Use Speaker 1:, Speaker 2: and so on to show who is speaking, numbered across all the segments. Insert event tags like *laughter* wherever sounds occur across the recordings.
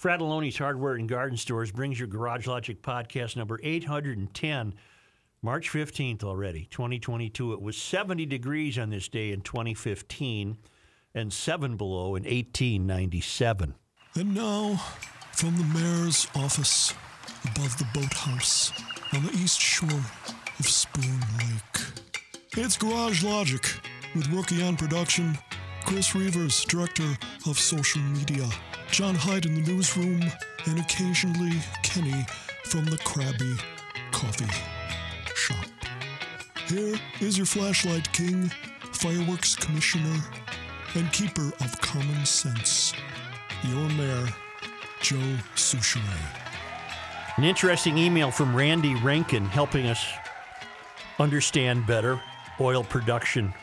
Speaker 1: Fratallone's Hardware and Garden Stores brings your Garage Logic podcast number 810, March 15th already, 2022. It was 70 degrees on this day in 2015 and 7 below in 1897.
Speaker 2: And now, from the mayor's office above the boathouse on the east shore of Spoon Lake, it's Garage Logic with Rookie on production, Chris Reavers, director of social media, John Hyde in the newsroom, and occasionally Kenny from the Krabby Coffee Shop. Here is your flashlight king, fireworks commissioner, and keeper of common sense, your mayor, Joe Soucheray.
Speaker 1: An interesting email from Randy Rankin helping us understand better oil production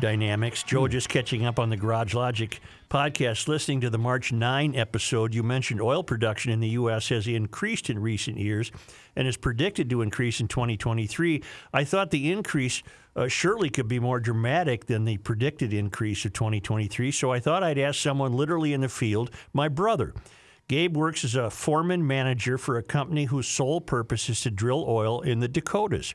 Speaker 1: dynamics. Joe, just catching up on the Garage Logic podcast, listening to the March 9 episode, you mentioned oil production in the U.S. has increased in recent years and is predicted to increase in 2023. I thought the increase uh, surely could be more dramatic than the predicted increase of 2023, so I thought I'd ask someone literally in the field, my brother. Gabe works as a foreman manager for a company whose sole purpose is to drill oil in the Dakotas.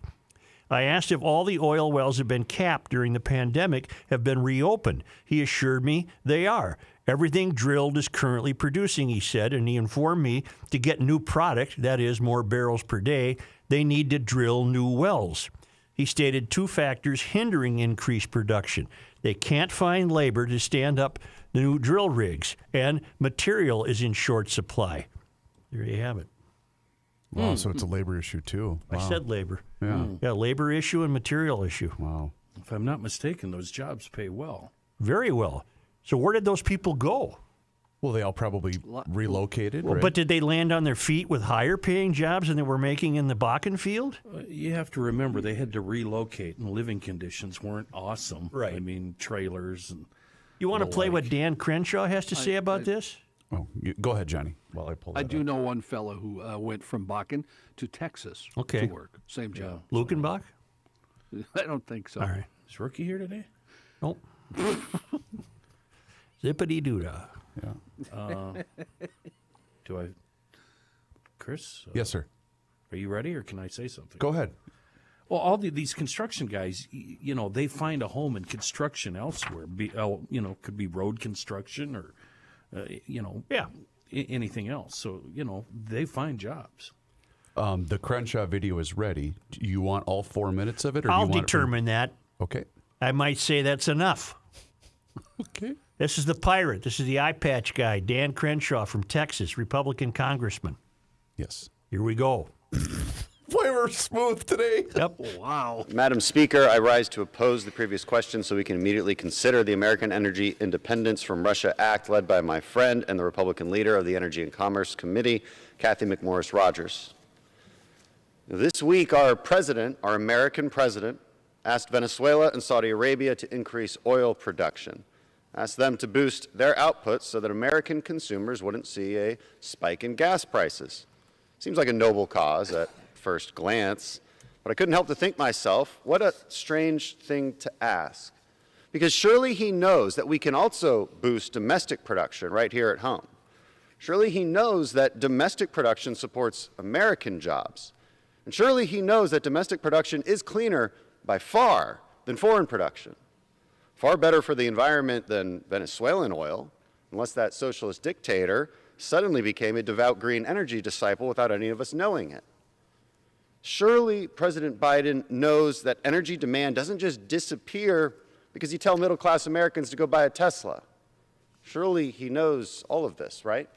Speaker 1: I asked if all the oil wells that have been capped during the pandemic have been reopened. He assured me they are. Everything drilled is currently producing, he said, and he informed me to get new product, that is, more barrels per day, they need to drill new wells. He stated two factors hindering increased production. They can't find labor to stand up the new drill rigs, and material is in short supply. There you have it.
Speaker 3: Wow, hmm. so it's a labor issue too.
Speaker 1: I said labor.
Speaker 3: Yeah.
Speaker 1: Yeah, labor issue and material issue.
Speaker 3: Wow.
Speaker 4: If I'm not mistaken, those jobs pay well.
Speaker 1: Very well. So where did those people go?
Speaker 3: Well, they all probably relocated.
Speaker 1: Well,
Speaker 3: right?
Speaker 1: But did they land on their feet with higher paying jobs than they were making in the Bakken field?
Speaker 4: Uh, You have to remember they had to relocate, and living conditions weren't awesome.
Speaker 1: Right.
Speaker 4: I mean, trailers and
Speaker 1: You want to
Speaker 4: The
Speaker 1: play what. Dan Crenshaw has to say about this?
Speaker 3: Oh, you, go ahead, Johnny. While I pull.
Speaker 5: I do
Speaker 3: up.
Speaker 5: know one fellow who uh, went from Bakken to Texas
Speaker 1: Okay.
Speaker 5: to work. Same job.
Speaker 1: Luckenbach? *laughs*
Speaker 5: I don't think so.
Speaker 1: All right.
Speaker 4: is Rookie here today?
Speaker 1: Nope. *laughs* Zippity doo dah.
Speaker 3: Yeah.
Speaker 4: Do I, Chris? uh,
Speaker 3: Yes, sir.
Speaker 4: Are you ready, or can I say something?
Speaker 3: Go ahead.
Speaker 4: Well, all the, these construction guys, you know, they find a home in construction elsewhere. Be, uh, you know, could be road construction or, uh, you know,
Speaker 1: Yeah.
Speaker 4: a- anything else. So you know, they find jobs.
Speaker 3: Um, the Crenshaw video is ready. Do you want all four minutes of it, Or
Speaker 1: I'll
Speaker 3: you want it from-
Speaker 1: determine that.
Speaker 3: Okay.
Speaker 1: I might say that's enough. *laughs*
Speaker 3: Okay.
Speaker 1: This is the pirate. This is the eye patch guy, Dan Crenshaw from Texas, Republican congressman.
Speaker 3: Yes.
Speaker 1: Here we go.
Speaker 3: Boy, we're smooth today.
Speaker 1: Yep. *laughs*
Speaker 5: Wow.
Speaker 6: Madam Speaker, I rise to oppose the previous question so we can immediately consider the American Energy Independence from Russia Act led by my friend and the Republican leader of the Energy and Commerce Committee, Cathy McMorris Rodgers. This week, our president, our American president, asked Venezuela and Saudi Arabia to increase oil production, asked them to boost their output so that American consumers wouldn't see a spike in gas prices. Seems like a noble cause at first glance, but I couldn't help to think myself, what a strange thing to ask. Because surely he knows that we can also boost domestic production right here at home. Surely he knows that domestic production supports American jobs. And surely he knows that domestic production is cleaner by far than foreign production. Far better for the environment than Venezuelan oil, unless that socialist dictator suddenly became a devout green energy disciple without any of us knowing it. Surely President Biden knows that energy demand doesn't just disappear because you tell middle class Americans to go buy a Tesla. Surely he knows all of this, right?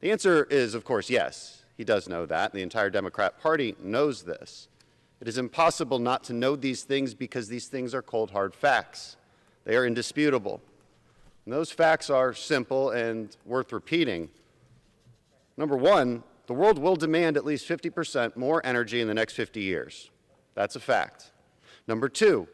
Speaker 6: The answer is, of course, yes. He does know that. The entire Democrat Party knows this. It is impossible not to know these things because these things are cold, hard facts. They are indisputable. And those facts are simple and worth repeating. Number one, the world will demand at least 50% more energy in the next 50 years. That's a fact. Number two,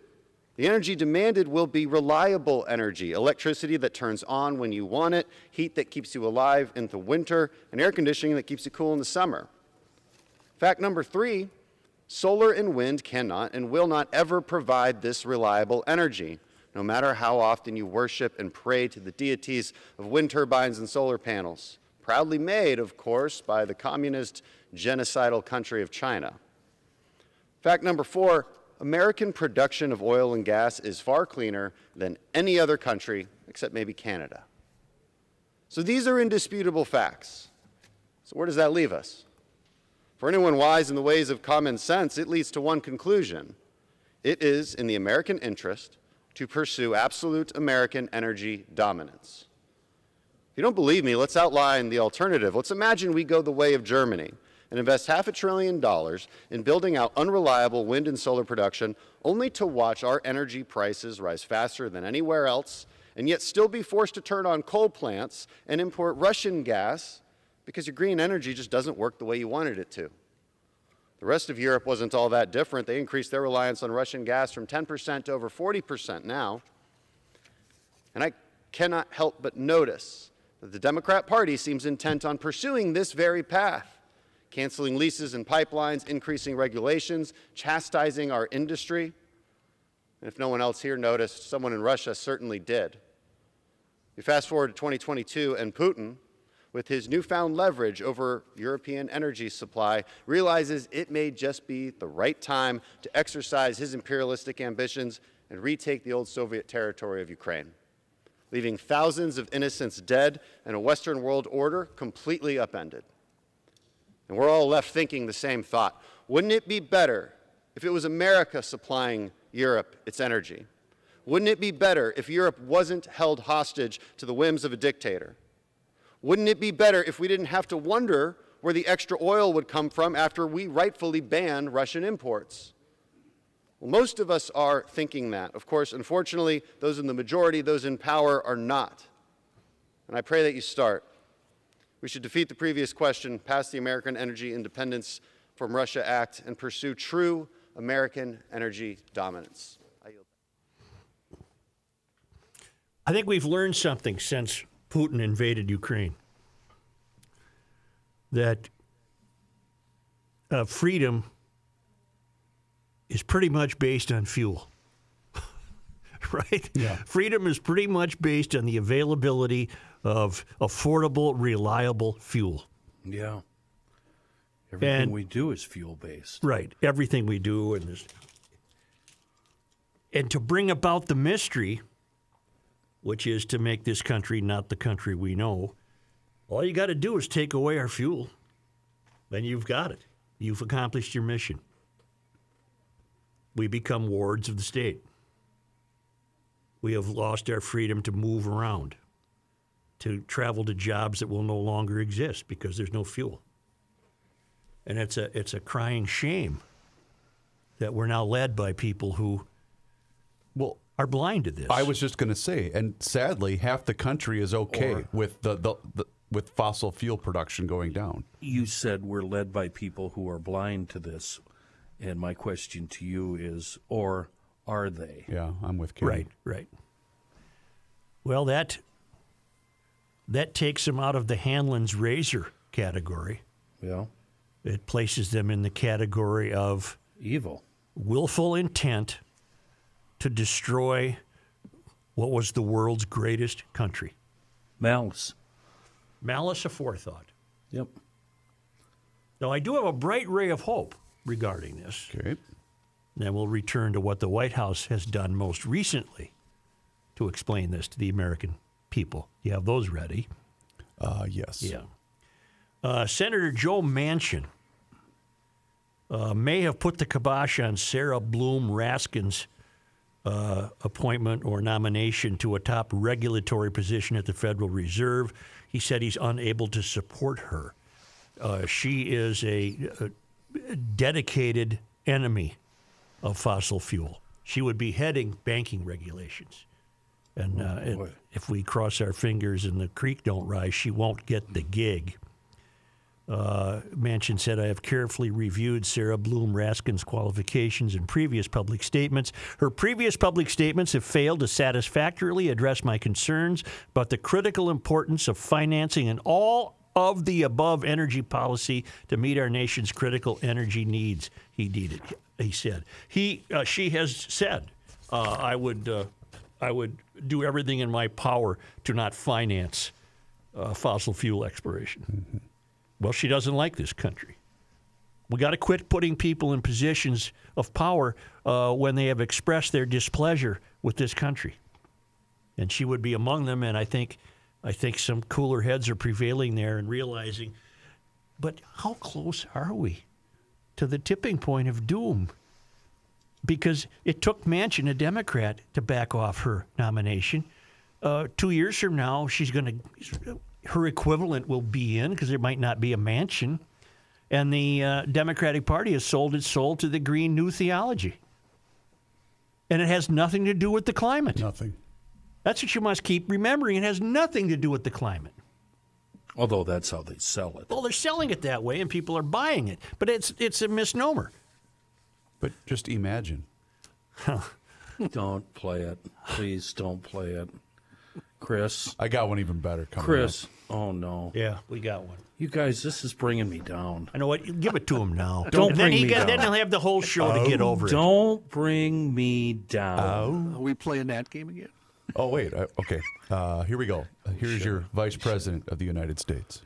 Speaker 6: the energy demanded will be reliable energy, electricity that turns on when you want it, heat that keeps you alive in the winter, and air conditioning that keeps you cool in the summer. Fact number three, solar and wind cannot and will not ever provide this reliable energy, no matter how often you worship and pray to the deities of wind turbines and solar panels. Proudly made, of course, by the communist genocidal country of China. Fact number four American production of oil and gas is far cleaner than any other country except maybe Canada. So these are indisputable facts. So where does that leave us? For anyone wise in the ways of common sense, it leads to one conclusion. It is in the American interest to pursue absolute American energy dominance. If you don't believe me, let's outline the alternative. Let's imagine we go the way of Germany and invest half a trillion dollars in building out unreliable wind and solar production, only to watch our energy prices rise faster than anywhere else, and yet still be forced to turn on coal plants and import Russian gas because your green energy just doesn't work the way you wanted it to. The rest of Europe wasn't all that different. They increased their reliance on Russian gas from 10% to over 40% now. And I cannot help but notice that the Democrat Party seems intent on pursuing this very path canceling leases and pipelines, increasing regulations, chastising our industry. And if no one else here noticed, someone in Russia certainly did. You fast forward to 2022, and Putin, with his newfound leverage over European energy supply, realizes it may just be the right time to exercise his imperialistic ambitions and retake the old Soviet territory of Ukraine, leaving thousands of innocents dead and a Western world order completely upended. And we're all left thinking the same thought. Wouldn't it be better if it was America supplying Europe its energy? Wouldn't it be better if Europe wasn't held hostage to the whims of a dictator? Wouldn't it be better if we didn't have to wonder where the extra oil would come from after we rightfully banned Russian imports? Well, most of us are thinking that. Of course, unfortunately, those in the majority, those in power, are not. And I pray that you start. We should defeat the previous question, pass the American Energy Independence from Russia Act, and pursue true American energy dominance. I.
Speaker 1: I think we've learned something since Putin invaded Ukraine. That uh, freedom is pretty much based on fuel. *laughs* right?
Speaker 3: Yeah.
Speaker 1: Freedom is pretty much based on the availability of affordable, reliable fuel.
Speaker 4: Yeah. Everything
Speaker 1: And-
Speaker 4: we do is fuel based.
Speaker 1: Right. Everything we do and this and to bring about the mystery, which is to make this country not the country we know, all you got to do is take away our fuel. Then you've got it. You've accomplished your mission. We become wards of the state. We have lost our freedom to move around, to travel to jobs that will no longer exist because there's no fuel. And it's a it's a crying shame that we're now led by people who
Speaker 3: Well,
Speaker 1: are blind to this.
Speaker 3: I was just going to say, and sadly, half the country is okay
Speaker 4: Or-
Speaker 3: with the, the, the with fossil fuel production going down.
Speaker 4: You said we're led by people who are blind to this. And my question to you is, or are they?
Speaker 3: Yeah, I'm with Kenny.
Speaker 1: right, right. Well, that that takes them out of the Hanlon's razor category.
Speaker 4: Yeah.
Speaker 1: It places them in the category of
Speaker 4: Evil.
Speaker 1: willful intent to destroy what was the world's greatest country.
Speaker 4: Malice.
Speaker 1: Malice aforethought.
Speaker 4: Yep.
Speaker 1: Now, I do have a bright ray of hope regarding this.
Speaker 3: Okay.
Speaker 1: Then we'll return to what the White House has done most recently to explain this to the American people. You have those ready?
Speaker 3: Uh, yes.
Speaker 1: Yeah. Uh, Senator Joe Manchin uh, may have put the kibosh on Sarah Bloom Raskin's uh, appointment or nomination to a top regulatory position at the Federal Reserve. He said he's unable to support her. Uh, she is a, a dedicated enemy of fossil fuel. She would be heading banking regulations. And uh, it-
Speaker 4: boy.
Speaker 1: if we cross our fingers and the creek don't rise, she won't get the gig. Uh, Manchin said, I have carefully reviewed Sarah Bloom Raskin's qualifications and previous public statements. Her previous public statements have failed to satisfactorily address my concerns about the critical importance of financing an all of the above energy policy to meet our nation's critical energy needs. He needed. He said. He, uh, she has said, uh, I would, uh, I would do everything in my power to not finance uh, fossil fuel exploration. Well, she doesn't like this country. We got to quit putting people in positions of power uh, when they have expressed their displeasure with this country. And she would be among them. And I think, I think some cooler heads are prevailing there and realizing, but how close are we to the tipping point of doom? Because it took Manchin, a Democrat, to back off her nomination. Uh, two years from now, she's going to, her equivalent will be in because there might not be a Manchin and the uh, Democratic Party has sold its soul to the Green New Theology. And it has nothing to do with the climate.
Speaker 3: Nothing.
Speaker 1: That's what you must keep remembering. It has nothing to do with the climate.
Speaker 4: Although that's how they sell it.
Speaker 1: Well, they're selling it that way, and people are buying it, but it's it's a misnomer.
Speaker 3: But just imagine. *laughs*
Speaker 4: Don't play it. Please don't play it. Chris.
Speaker 3: I got one even better coming.
Speaker 4: Chris. Oh, no.
Speaker 1: Yeah, we got one.
Speaker 4: You guys, this is bringing me down.
Speaker 1: I know what. You give it to him now. *laughs*
Speaker 4: Don't
Speaker 1: and then
Speaker 4: bring
Speaker 1: he
Speaker 4: me
Speaker 1: get- Then he'll have the whole show to get oh, over it.
Speaker 4: Don't bring me down. Oh.
Speaker 5: Are we playing that game again?
Speaker 3: Oh wait. I, okay. Uh, here we go. Uh, Here's your Vice President of the United States.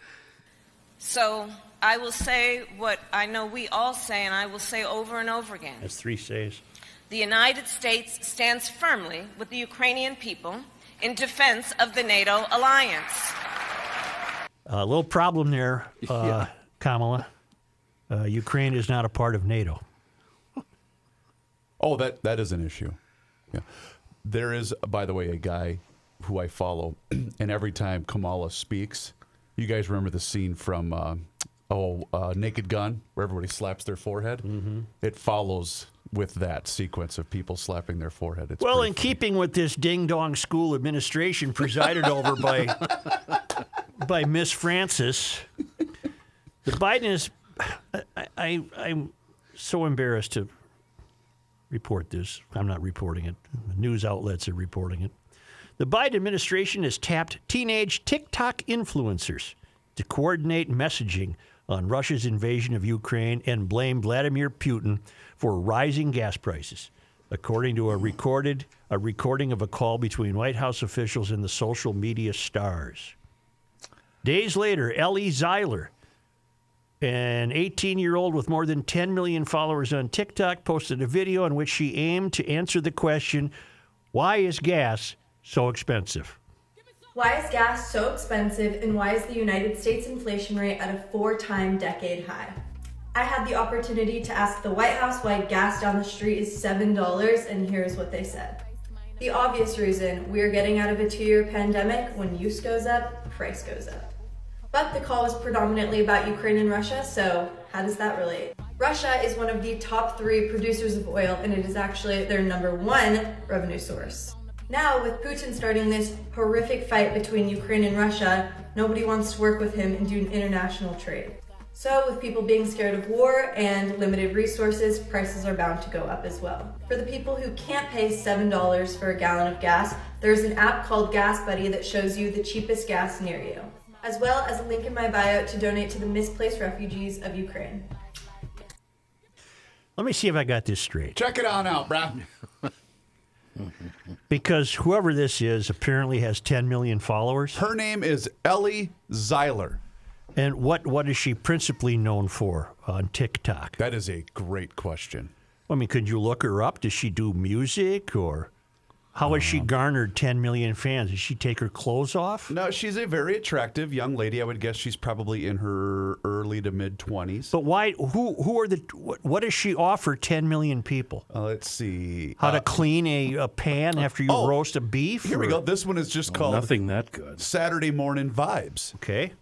Speaker 7: So I will say what I know we all say, and I will say over and over again.
Speaker 1: That's three says.
Speaker 7: The United States stands firmly with the Ukrainian people in defense of the NATO alliance.
Speaker 1: A little problem there, uh, *laughs* Kamala. Uh, Ukraine is not a part of NATO.
Speaker 3: Oh, that that is an issue. Yeah. There is, by the way, a guy who I follow, *clears throat* and every time Kamala speaks, you guys remember the scene from uh, oh uh, Naked Gun, where everybody slaps their forehead. Mm-hmm. It follows with that sequence of people slapping their forehead. It's
Speaker 1: Well, in
Speaker 3: funny.
Speaker 1: keeping with this ding dong school administration presided over by *laughs* by Miss Frances, the Biden is. I, I I'm so embarrassed to report this. I'm not reporting it. News outlets are reporting it. The Biden administration has tapped teenage TikTok influencers to coordinate messaging on Russia's invasion of Ukraine and blame Vladimir Putin for rising gas prices, according to a recorded a recording of a call between White House officials and the social media stars. Days later, Ellie Zeiler, an 18 year old with more than 10 million followers on TikTok, posted a video in which she aimed to answer the question why is gas so expensive?
Speaker 8: Why is gas so expensive and why is the United States inflation rate at a four time decade high? I had the opportunity to ask the White House why gas down the street is $7, and here's what they said. The obvious reason we are getting out of a two year pandemic when use goes up, price goes up. But the call was predominantly about Ukraine and Russia, so how does that relate? Russia is one of the top three producers of oil, and it is actually their number one revenue source. Now, with Putin starting this horrific fight between Ukraine and Russia, nobody wants to work with him and do international trade. So, with people being scared of war and limited resources, prices are bound to go up as well. For the people who can't pay $7 for a gallon of gas, there's an app called Gas Buddy that shows you the cheapest gas near you, as well as a link in my bio to donate to the misplaced refugees of Ukraine.
Speaker 1: Let me see if I got this straight.
Speaker 3: check it on out, bruh. *laughs*
Speaker 1: Because whoever this is apparently has 10 million followers.
Speaker 3: Her name is Ellie Zeiler.
Speaker 1: And what, what is she principally known for on TikTok?
Speaker 3: That is a great question.
Speaker 1: I mean, could you look her up? Does she do music or how has she garnered 10 million fans? Does she take her clothes off?
Speaker 3: No, she's a very attractive young lady. I would guess she's probably in her early to mid twenties.
Speaker 1: But why? Who? Who are the? What, what does she offer 10 million people?
Speaker 3: Uh, let's see.
Speaker 1: How
Speaker 3: Uh,
Speaker 1: to clean a, a pan after you
Speaker 3: oh,
Speaker 1: roast a beef?
Speaker 3: Here we
Speaker 1: or-
Speaker 3: go. This one is just called
Speaker 4: Nothing that good.
Speaker 3: Saturday Morning Vibes.
Speaker 1: Okay.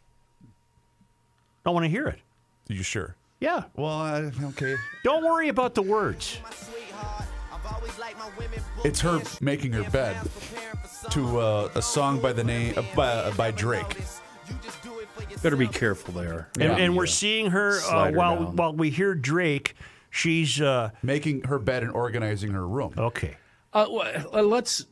Speaker 1: I want to hear it.
Speaker 3: Are you sure?
Speaker 1: Yeah.
Speaker 3: Well, uh, okay.
Speaker 1: Don't worry about the words.
Speaker 3: It's her making her bed to uh, a song by the name uh, by, by Drake.
Speaker 4: Better be careful there.
Speaker 1: And,
Speaker 3: Yeah.
Speaker 1: and we're seeing her, uh,
Speaker 4: Slide her
Speaker 1: while
Speaker 4: down.
Speaker 1: while we hear Drake. She's uh,
Speaker 3: Making her bed and organizing her room.
Speaker 1: okay.
Speaker 4: Uh, w- uh, let's.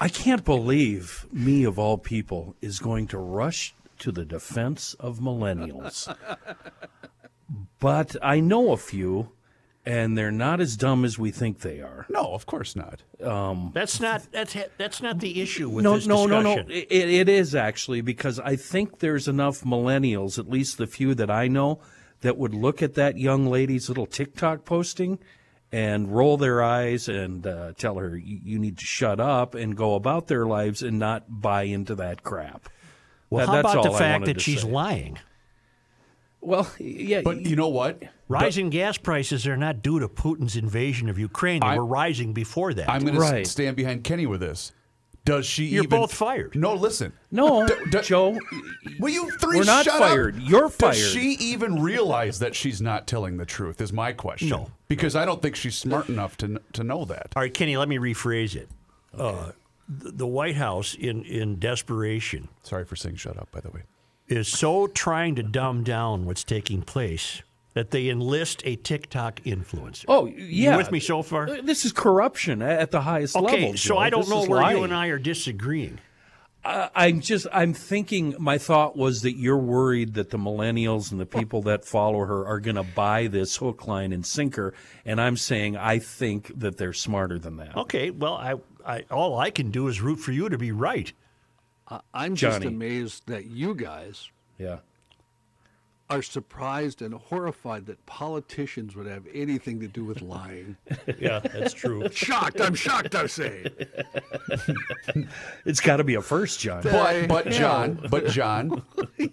Speaker 4: I can't believe me, of all people, is going to rush to the defense of millennials. But I know a few, and they're not as dumb as we think they are.
Speaker 3: No, of course not.
Speaker 1: That's not that's that's not the issue with
Speaker 4: no,
Speaker 1: this
Speaker 4: no, no,
Speaker 1: discussion.
Speaker 4: no. It, it is actually because I think there's enough millennials, at least the few that I know, that would look at that young lady's little TikTok posting and roll their eyes and uh, tell her you, you need to shut up and go about their lives and not buy into that crap.
Speaker 1: Well,
Speaker 4: That-
Speaker 1: how
Speaker 4: that's
Speaker 1: about the
Speaker 4: all I
Speaker 1: fact that she's
Speaker 4: say.
Speaker 1: lying?
Speaker 4: Well, yeah,
Speaker 3: But you know what?
Speaker 1: Rising gas prices are not due to Putin's invasion of Ukraine. They
Speaker 3: I-
Speaker 1: were rising before that.
Speaker 3: I'm going
Speaker 4: Right.
Speaker 3: to stand behind Kenny with this. Does she
Speaker 1: You're
Speaker 3: even?
Speaker 1: both fired.
Speaker 3: No, listen.
Speaker 4: no,
Speaker 3: D- d-
Speaker 4: Joe.
Speaker 3: Will you three
Speaker 4: We're not
Speaker 3: shut
Speaker 4: fired.
Speaker 3: Up?
Speaker 4: You're fired.
Speaker 3: Does she even realize that she's not telling the truth? Is my question.
Speaker 1: No.
Speaker 3: because I don't think she's smart enough to to know that.
Speaker 1: All right, Kenny, let me rephrase it. Uh, the, the White House, in, in desperation,
Speaker 3: Sorry for saying shut up. By the way,
Speaker 1: is so trying to dumb down what's taking place that they enlist a TikTok influencer.
Speaker 4: Oh, yeah.
Speaker 1: You with me so far?
Speaker 4: Uh, This is corruption at the highest level.
Speaker 1: Okay, so
Speaker 4: Joe.
Speaker 1: I don't
Speaker 4: This
Speaker 1: know where you and I are disagreeing.
Speaker 4: I'm just I'm thinking my thought was that you're worried that the millennials and the people that follow her are going to buy this hook line and sinker and I'm saying I think that they're smarter than that.
Speaker 1: Okay, well, I, I all I can do is root for you to be right.
Speaker 5: I'm just amazed that you guys
Speaker 4: Yeah.
Speaker 5: are surprised and horrified that politicians would have anything to do with *laughs* lying.
Speaker 1: Yeah, that's true. *laughs*
Speaker 5: shocked. I'm shocked, I say.
Speaker 4: It's got to be a first, John.
Speaker 3: but but John, *laughs* but John,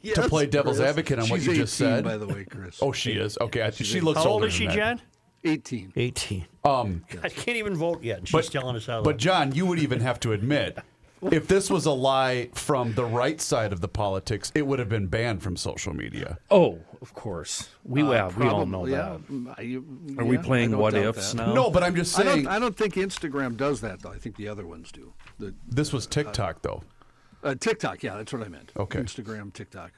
Speaker 5: Yes,
Speaker 3: play devil's
Speaker 5: Chris.
Speaker 3: advocate on what
Speaker 5: She's
Speaker 3: you just said.
Speaker 5: By the way, Chris.
Speaker 3: oh, she is okay. I, she looks
Speaker 1: How old
Speaker 3: older
Speaker 1: is she,
Speaker 3: than that.
Speaker 1: John?
Speaker 5: 18.
Speaker 1: 18.
Speaker 3: Um,
Speaker 1: I can't even vote yet. She's
Speaker 3: but
Speaker 1: telling us how.
Speaker 3: But John, you would even have to admit. If this was a lie from the right side of the politics, it would have been banned from social media.
Speaker 4: Oh, of course. We yeah, we all know
Speaker 5: yeah.
Speaker 4: that.
Speaker 5: Mm, you-
Speaker 4: Are we
Speaker 5: yeah, I
Speaker 4: playing what ifs
Speaker 5: that.
Speaker 4: now?
Speaker 3: No, but I'm just
Speaker 5: I
Speaker 3: saying
Speaker 5: don't, I don't think Instagram does that, though. I think the other ones do. The
Speaker 3: this was TikTok though.
Speaker 5: uh, TikTok, yeah, that's what I meant.
Speaker 3: Okay.
Speaker 5: Instagram, TikTok.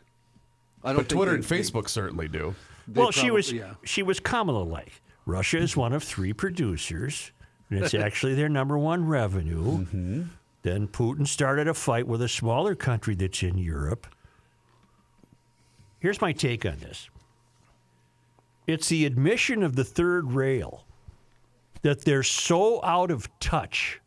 Speaker 5: I don't
Speaker 3: But
Speaker 5: think
Speaker 3: Twitter
Speaker 5: they-
Speaker 3: and
Speaker 5: they-
Speaker 3: Facebook certainly do.
Speaker 5: they
Speaker 1: well, she was
Speaker 5: yeah.
Speaker 1: she was Kamala like. Russia is one of three producers, and it's *laughs* actually their number one revenue.
Speaker 3: Mm-hmm.
Speaker 1: Then Putin started a fight with a smaller country that's in Europe. Here's my take on this. It's the admission of the third rail that they're so out of touch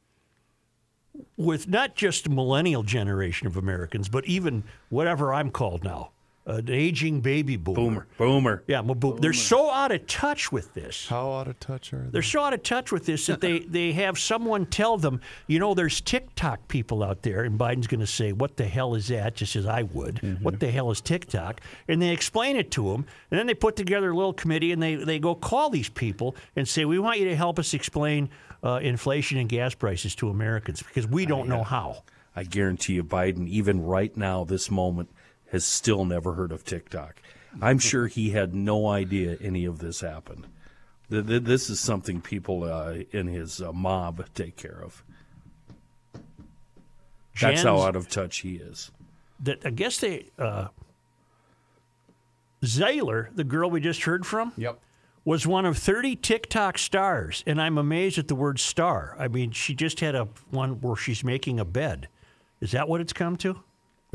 Speaker 1: with not just millennial generation of Americans, but even whatever I'm called now, an aging baby boomer.
Speaker 4: Boomer. Boomer.
Speaker 1: Yeah, well, boom. they're so out of touch with this.
Speaker 3: How out of touch are they?
Speaker 1: They're so out of touch with this that they, *laughs* they have someone tell them, you know, there's TikTok people out there, and Biden's going to say, what the hell is that? Just as I would. What the hell is TikTok? And they explain it to them, and then they put together a little committee, and they, they go call these people and say, we want you to help us explain uh, inflation and gas prices to Americans because we don't know how.
Speaker 4: I guarantee you, Biden, even right now, this moment, has still never heard of TikTok. I'm sure he had no idea any of this happened. Th- th- This is something people uh, in his uh, mob take care of. That's how out of touch he is.
Speaker 1: that I guess they uh, Zeiler, the girl we just heard from,
Speaker 3: Yep.
Speaker 1: was one of 30 TikTok stars, and I'm amazed at the word star. I mean, she just had a one where she's making a bed. Is that what it's come to?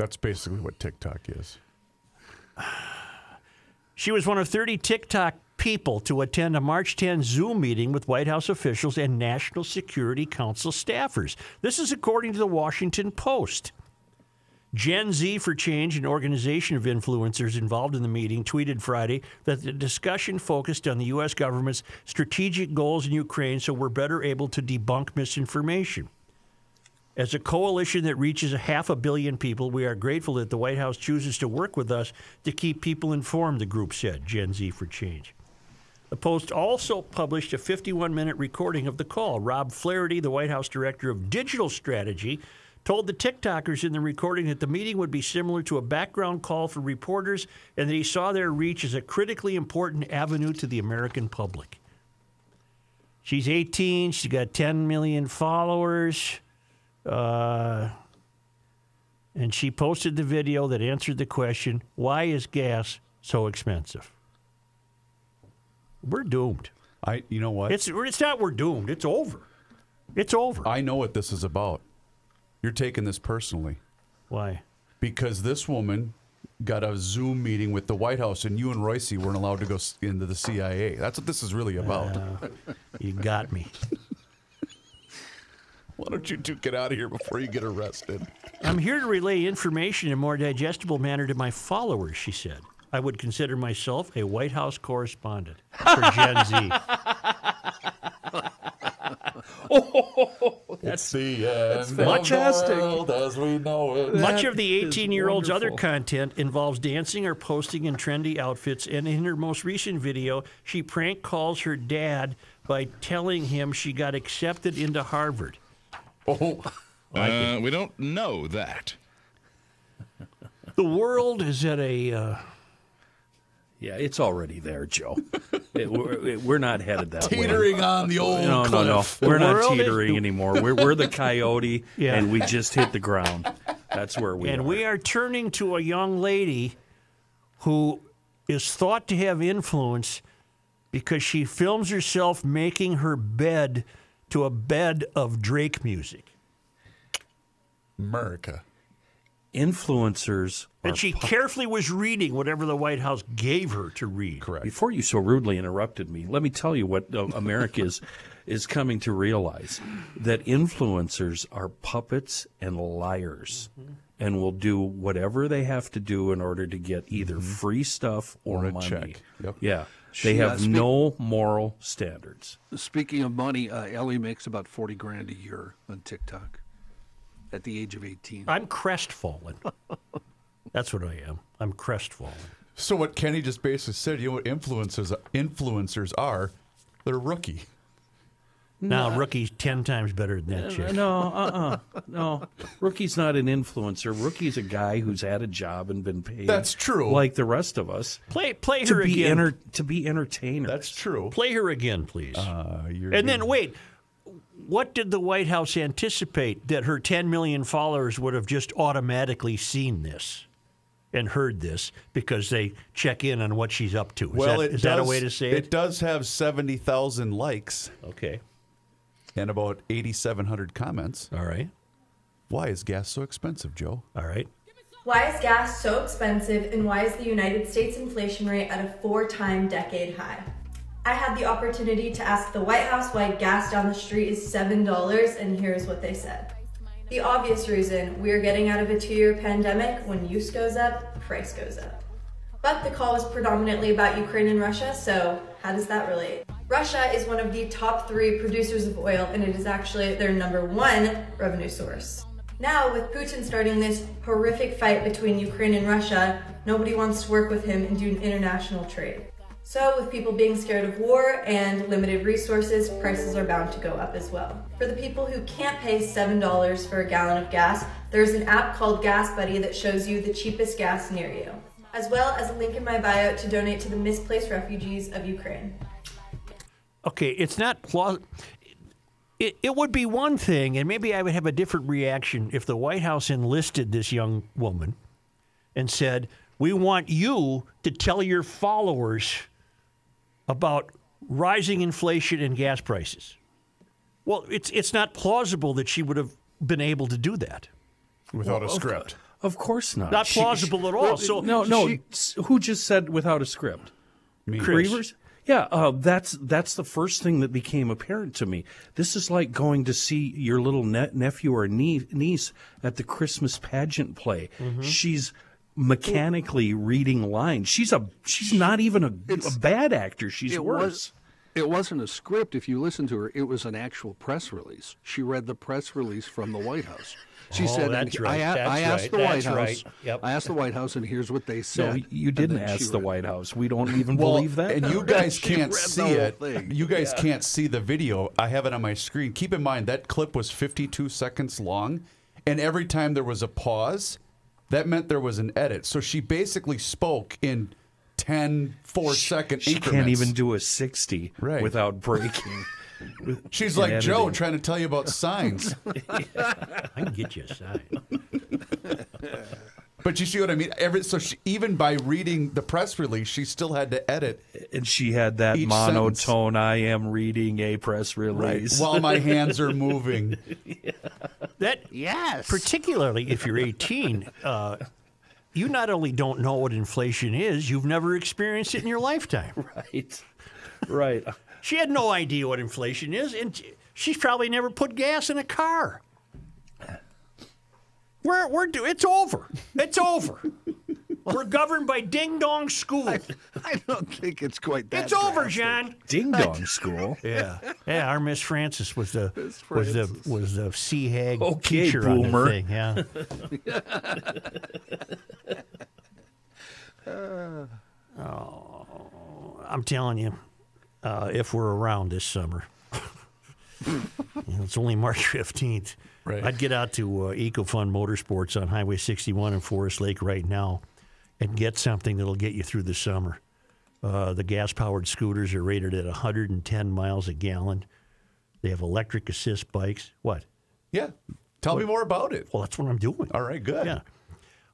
Speaker 3: That's basically what TikTok is. *sighs*
Speaker 1: She was one of 30 TikTok people to attend a March 10 Zoom meeting with White House officials and National Security Council staffers. This is according to the Washington Post. Gen Z for Change, an organization of influencers involved in the meeting, tweeted Friday that the discussion focused on the U.S. government's strategic goals in Ukraine so we're better able to debunk misinformation. As a coalition that reaches a half a billion people, we are grateful that the White House chooses to work with us to keep people informed, the group said, Gen Z for Change. The Post also published a 51 minute recording of the call. Rob Flaherty, the White House Director of Digital Strategy, told the TikTokers in the recording that the meeting would be similar to a background call for reporters and that he saw their reach as a critically important avenue to the American public. She's 18, she's got 10 million followers. Uh, and she posted the video that answered the question why is gas so expensive? We're doomed.
Speaker 3: I, you know what?
Speaker 1: It's, it's not we're doomed, it's over. It's over.
Speaker 3: I know what this is about. You're taking this personally
Speaker 1: Why?
Speaker 3: because this woman got a Zoom meeting with the White House, and you and Royce weren't allowed to go into the CIA. That's what this is really about.
Speaker 1: You got me. *laughs*
Speaker 3: Why don't you two get out of here before you get arrested?
Speaker 1: I'm here to relay information in a more digestible manner to my followers, she said. I would consider myself a White House correspondent for Gen Z.
Speaker 3: oh, *laughs* *laughs* That's the end
Speaker 4: fantastic.
Speaker 3: of the world as we know it.
Speaker 1: Much of the 18 year old's other content involves dancing or posting in trendy outfits, and in her most recent video, she prank calls her dad by telling him she got accepted into Harvard.
Speaker 3: Oh,
Speaker 9: Uh, we don't know that.
Speaker 1: The world is at a. Uh,
Speaker 4: Yeah, it's already there, Joe. It- we're, it- we're not headed that way.
Speaker 3: teetering on the old
Speaker 4: No, no, no.
Speaker 3: cliff.
Speaker 4: We're not
Speaker 1: world is-
Speaker 4: teetering anymore. We're, we're the coyote, *laughs*
Speaker 1: Yeah.
Speaker 4: and we just hit the ground. That's where we
Speaker 1: and
Speaker 4: are.
Speaker 1: we are turning to a young lady who is thought to have influence because she films herself making her bed to a bed of Drake music.
Speaker 3: America.
Speaker 4: Influencers
Speaker 1: And she carefully was reading whatever the White House gave her to read.
Speaker 3: Correct.
Speaker 4: Before you so rudely interrupted me, let me tell you what uh, America is *laughs* is coming to realize that influencers are puppets and liars and will do whatever they have to do in order to get either free stuff or,
Speaker 3: Or a
Speaker 4: money.
Speaker 3: check. Yep.
Speaker 4: Yeah.
Speaker 5: She,
Speaker 4: They
Speaker 5: uh,
Speaker 4: have
Speaker 5: speak-
Speaker 4: no moral standards.
Speaker 5: Speaking of money, uh, Ellie makes about 40 grand a year on TikTok at the age of 18.
Speaker 1: I'm crestfallen. *laughs* That's what I am. I'm crestfallen.
Speaker 3: So what Kenny just basically said, you know what influencers influencers are? They're rookie.
Speaker 1: Now, rookie's 10 times better than that chick.
Speaker 4: No, *laughs* uh, uh no. Rookie's not an influencer. Rookie's a guy who's had a job and been paid.
Speaker 3: That's true.
Speaker 4: Like the rest of us.
Speaker 1: Play, play
Speaker 4: To
Speaker 1: her
Speaker 4: be
Speaker 1: again.
Speaker 4: enter, to be entertainers.
Speaker 3: That's true.
Speaker 1: Play her again, please.
Speaker 3: Uh, you're
Speaker 1: and then wait, what did the White House anticipate that her 10 million followers would have just automatically seen this and heard this because they check in on what she's up to? Is,
Speaker 3: well,
Speaker 1: that,
Speaker 3: it
Speaker 1: is
Speaker 3: does,
Speaker 1: that a way to say it? it?
Speaker 3: does have seventy thousand likes
Speaker 1: Okay.
Speaker 3: And about eighty-seven hundred comments.
Speaker 1: All right.
Speaker 3: Why is gas so expensive, Joe?
Speaker 1: All right.
Speaker 8: Why is gas so expensive and why is the United States inflation rate at a four time decade high? I had the opportunity to ask the White House why gas down the street is $7, and here's what they said. The obvious reason we are getting out of a two year pandemic when use goes up, price goes up. But the call was predominantly about Ukraine and Russia, so how does that relate? Russia is one of the top three producers of oil, and it is actually their number one revenue source. Now, with Putin starting this horrific fight between Ukraine and Russia, nobody wants to work with him and do international trade. So, with people being scared of war and limited resources, prices are bound to go up as well. For the people who can't pay $7 for a gallon of gas, there's an app called Gas Buddy that shows you the cheapest gas near you, as well as a link in my bio to donate to the misplaced refugees of Ukraine.
Speaker 1: Okay, it's not plausible. It, it would be one thing, and maybe I would have a different reaction if the White House enlisted this young woman and said, We want you to tell your followers about rising inflation and gas prices. Well, it's, it's not plausible that she would have been able to do that.
Speaker 3: Without a script.
Speaker 4: Of course not.
Speaker 1: Not
Speaker 4: She-
Speaker 1: plausible at all. So
Speaker 4: no, no.
Speaker 1: she-
Speaker 4: who just said without a script?
Speaker 3: Me.
Speaker 1: Chris.
Speaker 4: Reavers? Yeah, uh, that's that's the first thing that became apparent to me. This is like going to see your little ne- nephew or nie- niece at the Christmas pageant play.
Speaker 1: Mm-hmm.
Speaker 4: She's mechanically reading lines. She's a she's not even a, a bad actor. She's
Speaker 5: it
Speaker 4: worse.
Speaker 5: was it wasn't a script if you listen to her it was an actual press release she read the press release from the white house she
Speaker 1: Oh,
Speaker 5: said
Speaker 1: that's
Speaker 5: and
Speaker 1: right,
Speaker 5: I,
Speaker 1: that's
Speaker 5: I asked
Speaker 1: right,
Speaker 5: the white
Speaker 1: that's
Speaker 5: house
Speaker 1: right. Yep.
Speaker 5: i asked the white house and here's what they said
Speaker 4: No, you didn't ask the
Speaker 5: read-
Speaker 4: White House. We don't even
Speaker 3: Well,
Speaker 4: believe that.
Speaker 3: and you *laughs* guys can't see it.
Speaker 5: thing.
Speaker 3: You guys can't see the video. I have it on my screen. Keep in mind that clip was 52 seconds long, and every time there was a pause, that meant there was an edit. So she basically spoke in 10 four second
Speaker 4: she
Speaker 3: increments.
Speaker 4: can't even do a sixty
Speaker 3: Right.
Speaker 4: without breaking. *laughs* with-
Speaker 3: She's
Speaker 4: in
Speaker 3: like Joe trying to tell you about signs. *laughs*
Speaker 1: I can get you a sign. *laughs*
Speaker 3: but you see what I mean? Every so she, even by reading the press release, she still had to edit
Speaker 4: and she had that
Speaker 3: Each
Speaker 4: monotone. I am reading a press release.
Speaker 3: while my *laughs* hands are moving.
Speaker 1: That
Speaker 5: yes
Speaker 1: particularly if you're 18, uh, you not only don't know what inflation is, you've never experienced it in your lifetime.
Speaker 4: Right. Right.
Speaker 1: She had no idea what inflation is, and she's probably never put gas in a car. We're, we're do, it's over. It's over. we're governed by ding dong school.
Speaker 5: I don't think it's quite that.
Speaker 1: It's over. John.
Speaker 4: Ding dong school.
Speaker 1: Yeah, yeah. Our Miss Frances was the was the was the sea hag
Speaker 4: Okay,
Speaker 1: teacher on the thing. Yeah. *laughs* oh, I'm telling you, uh, if we're around this summer, *laughs* you know, it's only March 15th.
Speaker 3: Right.
Speaker 1: I'd get out to uh, EcoFun Motorsports on Highway 61 in Forest Lake right now and get something that'll get you through the summer. Uh, the gas powered scooters are rated at 110 miles a gallon. They have electric assist bikes. What?
Speaker 3: Yeah. Tell me more about it.
Speaker 1: Well, that's what I'm doing.
Speaker 3: All right, good.
Speaker 1: Yeah.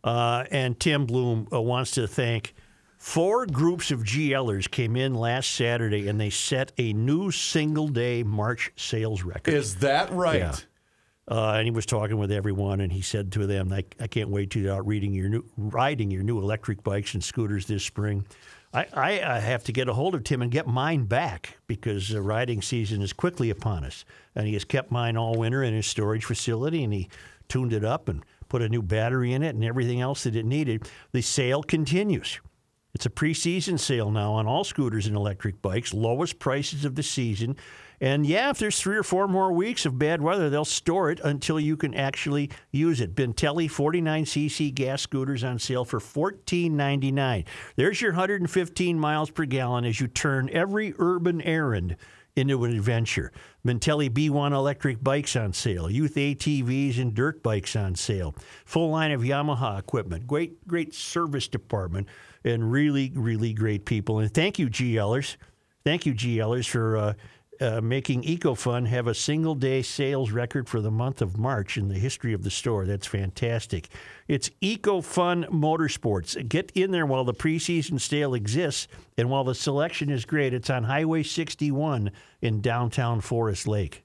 Speaker 1: Uh, and Tim Bloom uh, wants to thank four groups of GLers came in last Saturday and they set a new single day March sales record.
Speaker 3: Is that right?
Speaker 1: Yeah. Uh, and he was talking with everyone, and he said to them, "I, I can't wait to out reading your new, riding your new electric bikes and scooters this spring. I, I, I have to get a hold of Tim and get mine back because the riding season is quickly upon us. And he has kept mine all winter in his storage facility, and he tuned it up and put a new battery in it and everything else that it needed. The sale continues." It's a preseason sale now on all scooters and electric bikes, lowest prices of the season. And yeah, if there's three or four more weeks of bad weather, they'll store it until you can actually use it. Bintelli 49cc gas scooters on sale for $14.99. There's your 115 miles per gallon as you turn every urban errand into an adventure. Bintelli B1 electric bikes on sale, youth ATVs and dirt bikes on sale, full line of Yamaha equipment, great, great service department, and really, really great people. And thank you, GLers. Thank you, GLers, for uh, uh, making EcoFun have a single day sales record for the month of March in the history of the store. That's fantastic. It's EcoFun Motorsports. Get in there while the preseason sale exists and while the selection is great. It's on Highway 61 in downtown Forest Lake.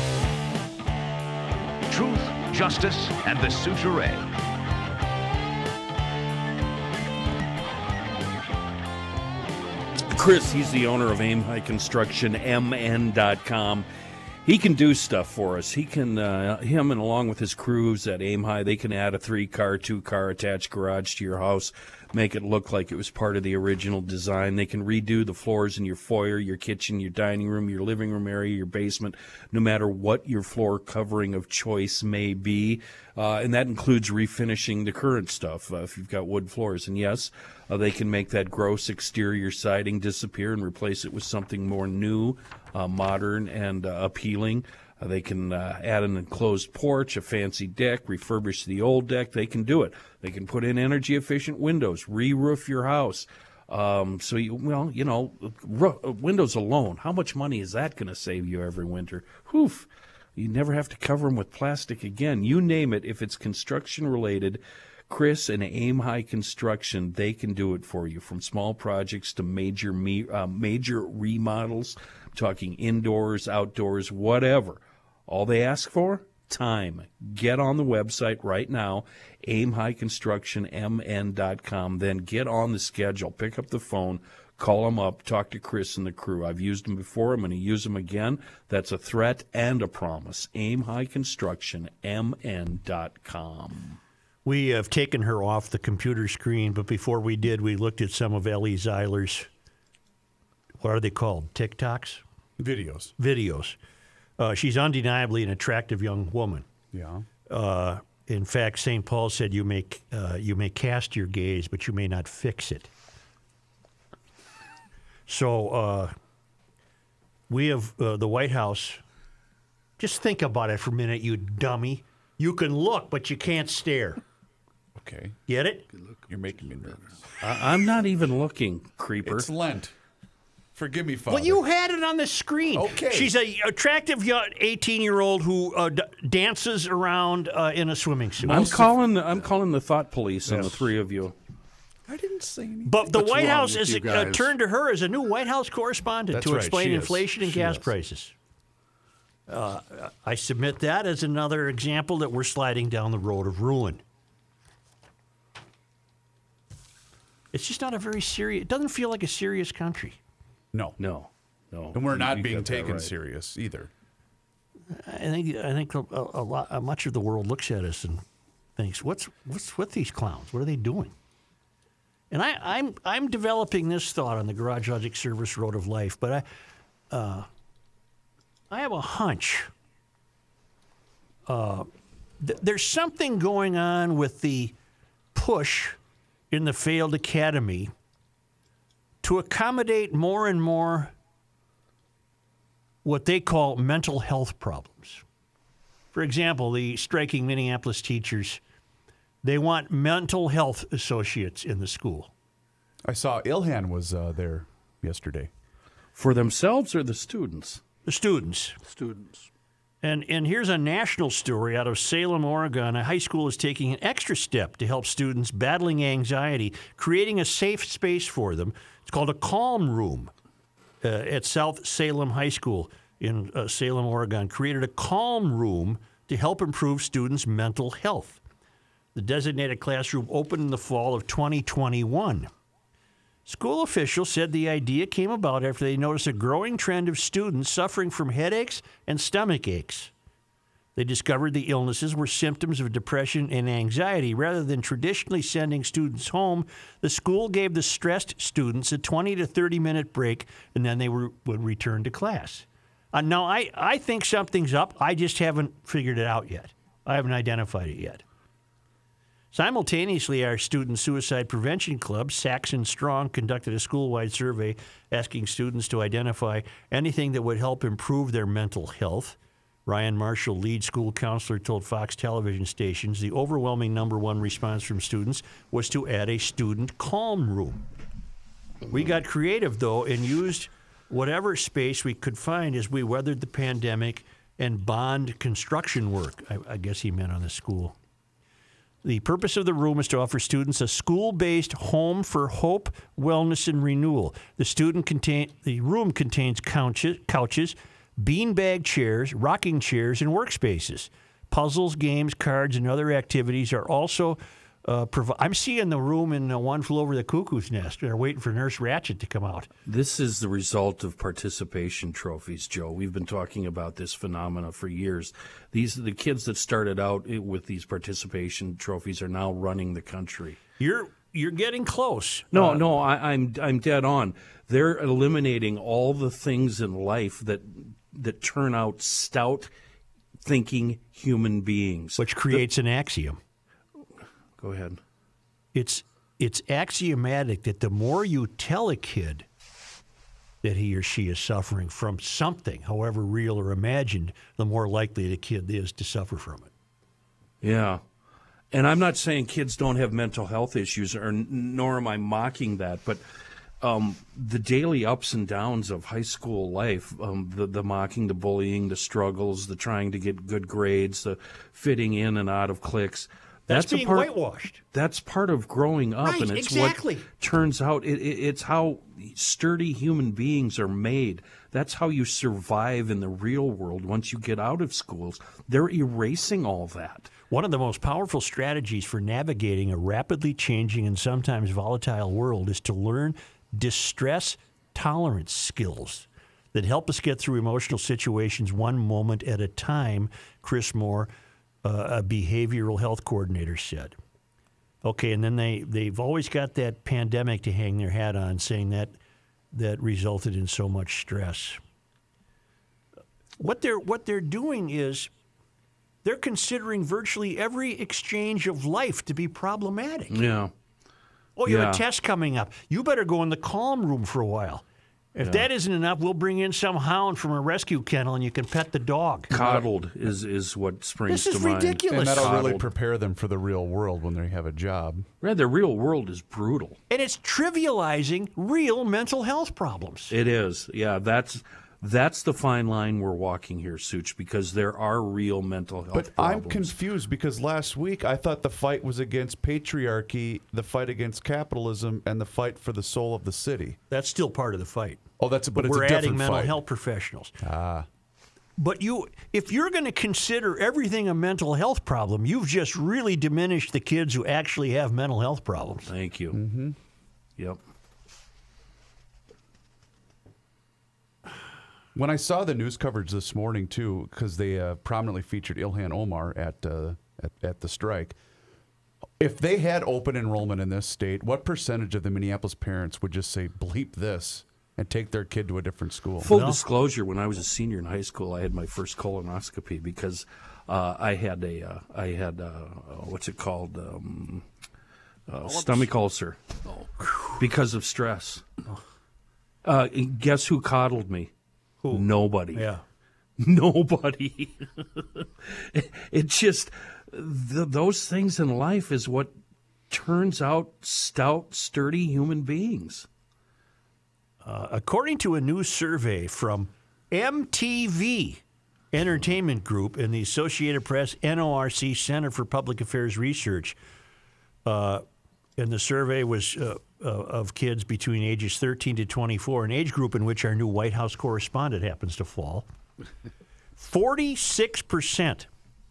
Speaker 10: Truth, justice, and the suture.
Speaker 4: Chris, he's the owner of Aim High Construction, MN.com. He can do stuff for us. He can, uh, him and along with his crews at Aim High, they can add a three car, two car attached garage to your house, make it look like it was part of the original design. They can redo the floors in your foyer, your kitchen, your dining room, your living room area, your basement, no matter what your floor covering of choice may be. Uh, and that includes refinishing the current stuff uh, if you've got wood floors. And yes, uh, they can make that gross exterior siding disappear and replace it with something more new, uh, modern, and uh, appealing. Uh, they can uh, add an enclosed porch, a fancy deck, refurbish the old deck. They can do it. They can put in energy efficient windows, re roof your house. Um, so, you, well, you know, uh, windows alone, how much money is that going to save you every winter? Whew. You never have to cover them with plastic again. You name it, if it's construction related, Chris and Aim High Construction, they can do it for you. From small projects to major me, uh, major remodels, talking indoors, outdoors, whatever. All they ask for? Time. Get on the website right now, aimhighconstructionmn.com. Then get on the schedule. Pick up the phone. Call them up, talk to Chris and the crew. I've used them before. I'm going to use them again. That's a threat and a promise. Aim High Construction, MN.com.
Speaker 1: We have taken her off the computer screen, but before we did, we looked at some of Ellie Zeiler's, what are they called? TikToks?
Speaker 3: Videos.
Speaker 1: Videos. Uh, she's undeniably an attractive young woman.
Speaker 3: Yeah.
Speaker 1: Uh, in fact, St. Paul said you may, uh, you may cast your gaze, but you may not fix it. So uh, we have uh, the White House. Just think about it for a minute, you dummy. You can look, but you can't stare.
Speaker 3: Okay.
Speaker 1: Get it?
Speaker 3: You're making me nervous.
Speaker 4: I, I'm not even looking, creeper.
Speaker 3: It's Lent. Forgive me, Father.
Speaker 1: Well, you had it on the screen.
Speaker 3: Okay.
Speaker 1: She's a attractive 18 year old who uh, d- dances around uh, in a swimming suit.
Speaker 4: I'm calling. I'm calling the thought police on the three of you.
Speaker 3: I didn't say anything.
Speaker 1: But the
Speaker 5: What's
Speaker 1: White House
Speaker 5: with
Speaker 1: is uh, turned to her as a new White House correspondent
Speaker 3: That's
Speaker 1: to
Speaker 3: right,
Speaker 1: explain
Speaker 3: she is.
Speaker 1: inflation and
Speaker 3: She
Speaker 1: gas
Speaker 3: is.
Speaker 1: prices. Uh, I submit that as another example that we're sliding down the road of ruin. It's just not a very serious. It doesn't feel like a serious country.
Speaker 3: No.
Speaker 4: No, no.
Speaker 3: And we're not
Speaker 4: you
Speaker 3: being taken
Speaker 4: right.
Speaker 3: serious either.
Speaker 1: I think I think a, a lot uh, much of the world looks at us and thinks, "What's what's with these clowns? What are they doing?" And I, I'm I'm developing this thought on the Garage Logic Service Road of Life, but I uh, I have a hunch. Uh, th- there's something going on with the push in the failed academy to accommodate more and more what they call mental health problems. For example, the striking Minneapolis teachers, they want mental health associates in the school.
Speaker 3: I saw Ilhan was uh, there yesterday.
Speaker 4: For themselves or the students?
Speaker 1: The students.
Speaker 5: Students.
Speaker 1: And, and here's a national story out of Salem, Oregon. A high school is taking an extra step to help students battling anxiety, creating a safe space for them. Called a calm room uh, at South Salem High School in uh, Salem, Oregon. Created a calm room to help improve students' mental health. The designated classroom opened in the fall of 2021. School officials said the idea came about after they noticed a growing trend of students suffering from headaches and stomach aches. They discovered the illnesses were symptoms of depression and anxiety. Rather than traditionally sending students home, the school gave the stressed students a 20 to 30 minute break and then they were, would return to class. Uh, now, I, I think something's up. I just haven't figured it out yet. I haven't identified it yet. Simultaneously, our Student Suicide Prevention Club, Saxon Strong, conducted a school wide survey asking students to identify anything that would help improve their mental health. Ryan Marshall, lead school counselor, told Fox television stations the overwhelming number one response from students was to add a student calm room. We got creative, though, and used whatever space we could find as we weathered the pandemic and bond construction work. I, I guess he meant on the school. The purpose of the room is to offer students a school-based home for hope, wellness, and renewal. The student contain the room contains couches, couches, beanbag chairs, rocking chairs, and workspaces. Puzzles, games, cards, and other activities are also. Uh, provi- I'm seeing the room in uh, One Flew Over the Cuckoo's Nest. They're waiting for Nurse Ratched to come out.
Speaker 4: This is the result of participation trophies, Joe. We've been talking about this phenomena for years. These are the kids that started out with these participation trophies are now running the country.
Speaker 1: You're you're getting close.
Speaker 4: No,
Speaker 1: Uh,
Speaker 4: no, I, I'm I'm dead on. They're eliminating all the things in life that that turn out stout thinking human beings.
Speaker 1: which creates an axiom.
Speaker 4: Go ahead.
Speaker 1: it's it's axiomatic that the more you tell a kid that he or she is suffering from something, however real or imagined, the more likely the kid is to suffer from it.
Speaker 4: Yeah. And I'm not saying kids don't have mental health issues, or nor am I mocking that, but um, the daily ups and downs of high school life, um, the, the mocking, the bullying, the struggles, the trying to get good grades, the fitting in and out of cliques.
Speaker 1: That's,
Speaker 4: a
Speaker 1: being
Speaker 4: part,
Speaker 1: whitewashed.
Speaker 4: That's part of growing up,
Speaker 1: Right,
Speaker 4: and it's
Speaker 1: exactly.
Speaker 4: what turns out. It, it, it's how sturdy human beings are made. That's how you survive in the real world once you get out of schools. They're erasing all that.
Speaker 1: One of the most powerful strategies for navigating a rapidly changing and sometimes volatile world is to learn distress tolerance skills that help us get through emotional situations one moment at a time, Chris Moore, uh, a behavioral health coordinator, said. Okay, and then they, they've always got that pandemic to hang their hat on, saying that that resulted in so much stress. What they're what they're doing is they're considering virtually every exchange of life to be problematic.
Speaker 4: Yeah.
Speaker 1: Oh, you have a test coming up. You better go in the calm room for a while. If that isn't enough, we'll bring in some hound from a rescue kennel and you can pet the dog.
Speaker 4: Coddled is, is what springs
Speaker 1: This is
Speaker 4: to mind.
Speaker 1: ridiculous.
Speaker 3: And that'll really
Speaker 4: Coddled.
Speaker 3: prepare them for the real world when they have a job.
Speaker 4: Right, the real world is brutal.
Speaker 1: And it's trivializing real mental health problems.
Speaker 4: It is. Yeah, that's that's the fine line we're walking here, Such, because there are real mental health
Speaker 3: But
Speaker 4: problems.
Speaker 3: I'm confused because last week I thought the fight was against patriarchy, the fight against capitalism, and the fight for the soul of the city.
Speaker 1: That's still part of the fight.
Speaker 3: Oh, that's but, it's
Speaker 1: we're
Speaker 3: a
Speaker 1: adding
Speaker 3: different
Speaker 1: mental
Speaker 3: fight.
Speaker 1: health professionals. Ah. But you, if you're going to consider everything a mental health problem, you've just really diminished the kids who actually have mental health problems.
Speaker 4: Thank you. Mm-hmm. Yep.
Speaker 3: When I saw the news coverage this morning too, because they uh, prominently featured Ilhan Omar at, uh, at at the strike. If they had open enrollment in this state, what percentage of the Minneapolis parents would just say "bleep this" and take their kid to a different school?
Speaker 4: Full disclosure: When I was a senior in high school, I had my first colonoscopy because uh, I had a uh, I had uh, what's it called um, uh, stomach ulcer because of stress. Uh, and guess who coddled me? Who? Nobody.
Speaker 1: Yeah. *laughs*
Speaker 4: Nobody. *laughs* it just th- those things in life is what turns out stout, sturdy human beings.
Speaker 1: Uh, according to a new survey from MTV Entertainment Group and the Associated Press NORC Center for Public Affairs Research, uh, and the survey was uh, uh, of kids between ages 13 to 24, an age group in which our new White House correspondent happens to fall. 46%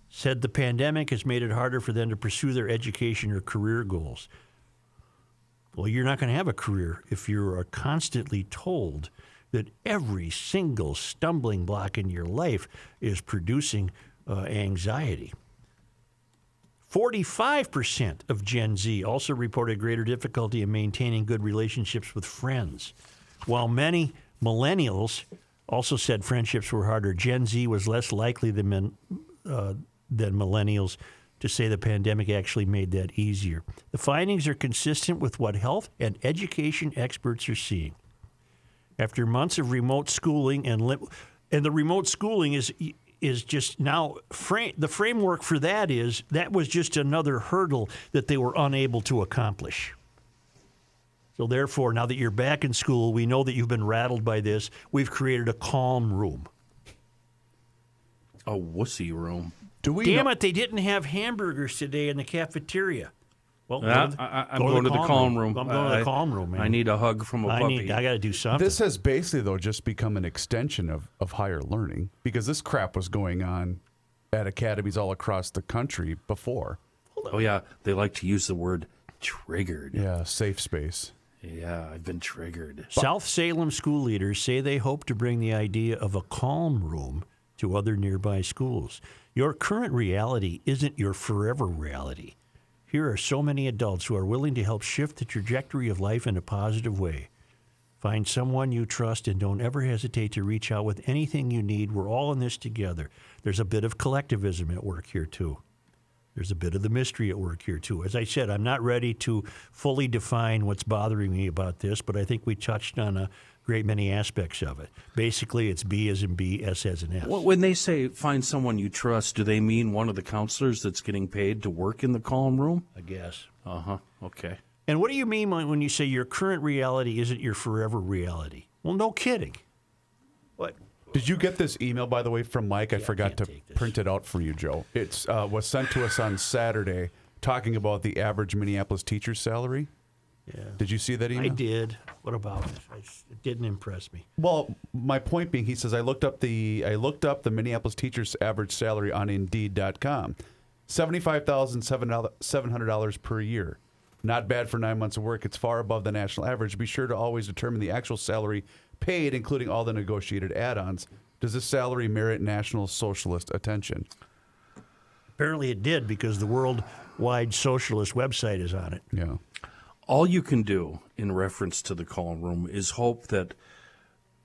Speaker 1: said the pandemic has made it harder for them to pursue their education or career goals. Well, you're not going to have a career if you're constantly told that every single stumbling block in your life is producing uh, anxiety. 45% of Gen Z also reported greater difficulty in maintaining good relationships with friends, while many millennials also said friendships were harder. Gen Z was less likely than, men, uh, than millennials to say the pandemic actually made that easier. The findings are consistent with what health and education experts are seeing. After months of remote schooling and li- and the remote schooling is is just now frame the framework for that is that was just another hurdle that they were unable to accomplish. So therefore, now that you're back in school, we know that you've been rattled by this. We've created a calm room.
Speaker 4: A wussy room.
Speaker 3: Do we?
Speaker 1: Damn
Speaker 3: know-
Speaker 1: it, they didn't have hamburgers today in the cafeteria. Well,
Speaker 4: Yeah,
Speaker 1: the-
Speaker 4: I, I, am
Speaker 1: go
Speaker 4: going to the calm room.
Speaker 1: I'm uh, going to
Speaker 4: I-
Speaker 1: the calm room, man.
Speaker 4: I need a hug from a
Speaker 1: I
Speaker 4: puppy.
Speaker 1: need. I got to do something.
Speaker 3: This has basically though just become an extension of, of higher learning because this crap was going on at academies all across the country before.
Speaker 4: oh yeah, they like to use the word triggered.
Speaker 3: Yeah, safe space.
Speaker 4: Yeah, I've been triggered.
Speaker 1: South Salem school leaders say they hope to bring the idea of a calm room to other nearby schools. Your current reality isn't your forever reality. Here are so many adults who are willing to help shift the trajectory of life in a positive way. Find someone you trust and don't ever hesitate to reach out with anything you need. We're all in this together. There's a bit of collectivism at work here, too. There's a bit of the mystery at work here, too. As I said, I'm not ready to fully define what's bothering me about this, but I think we touched on a great many aspects of it. Basically, it's B as in B, S as in S.
Speaker 4: Well, when they say find someone you trust, do they mean one of the counselors that's getting paid to work in the calm room?
Speaker 1: I guess.
Speaker 4: Uh huh. Okay.
Speaker 1: And what do you mean when when you say your current reality isn't your forever reality? Well, no kidding. What?
Speaker 3: Did you get this email, by the way, from Mike? I forgot
Speaker 1: can't
Speaker 3: to print it out for you, Joe. It uh, was sent to us on Saturday, talking about the average Minneapolis teacher's salary.
Speaker 1: Yeah.
Speaker 3: Did you see that email?
Speaker 1: I did. What about it? I, it didn't impress me.
Speaker 3: Well, my point being, he says I looked up the I looked up the Minneapolis teacher's average salary on Indeed.com, seventy five thousand seven hundred dollars per year. Not bad for nine months of work. It's far above the national average. Be sure to always determine the actual salary paid, including all the negotiated add ons. Does this salary merit National Socialist attention?
Speaker 1: Apparently it did because the worldwide socialist website is on it.
Speaker 3: Yeah.
Speaker 4: All you can do in reference to the calm room is hope that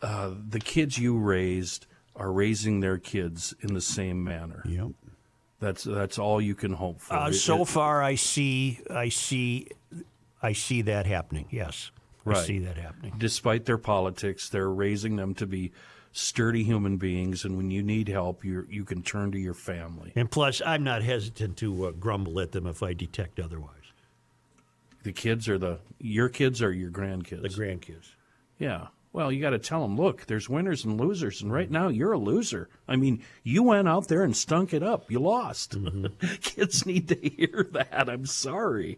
Speaker 4: uh, the kids you raised are raising their kids in the same manner.
Speaker 3: Yep.
Speaker 4: That's that's all you can hope for.
Speaker 1: Uh,
Speaker 4: It-
Speaker 1: so
Speaker 4: it-
Speaker 1: far, I see, I see, I see that happening. Yes, I see that happening.
Speaker 4: despite their politics, they're raising them to be sturdy human beings, and when you need help, you you can turn to your family.
Speaker 1: And plus, I'm not hesitant to uh, grumble at them if I detect otherwise.
Speaker 4: The kids are the your kids are your grandkids.
Speaker 1: The grandkids.
Speaker 4: Yeah. Well, you got to tell them, look, there's winners and losers, and right mm-hmm. now you're a loser. I mean, you went out there and stunk it up. You lost. Mm-hmm. *laughs* Kids need to hear that. I'm sorry.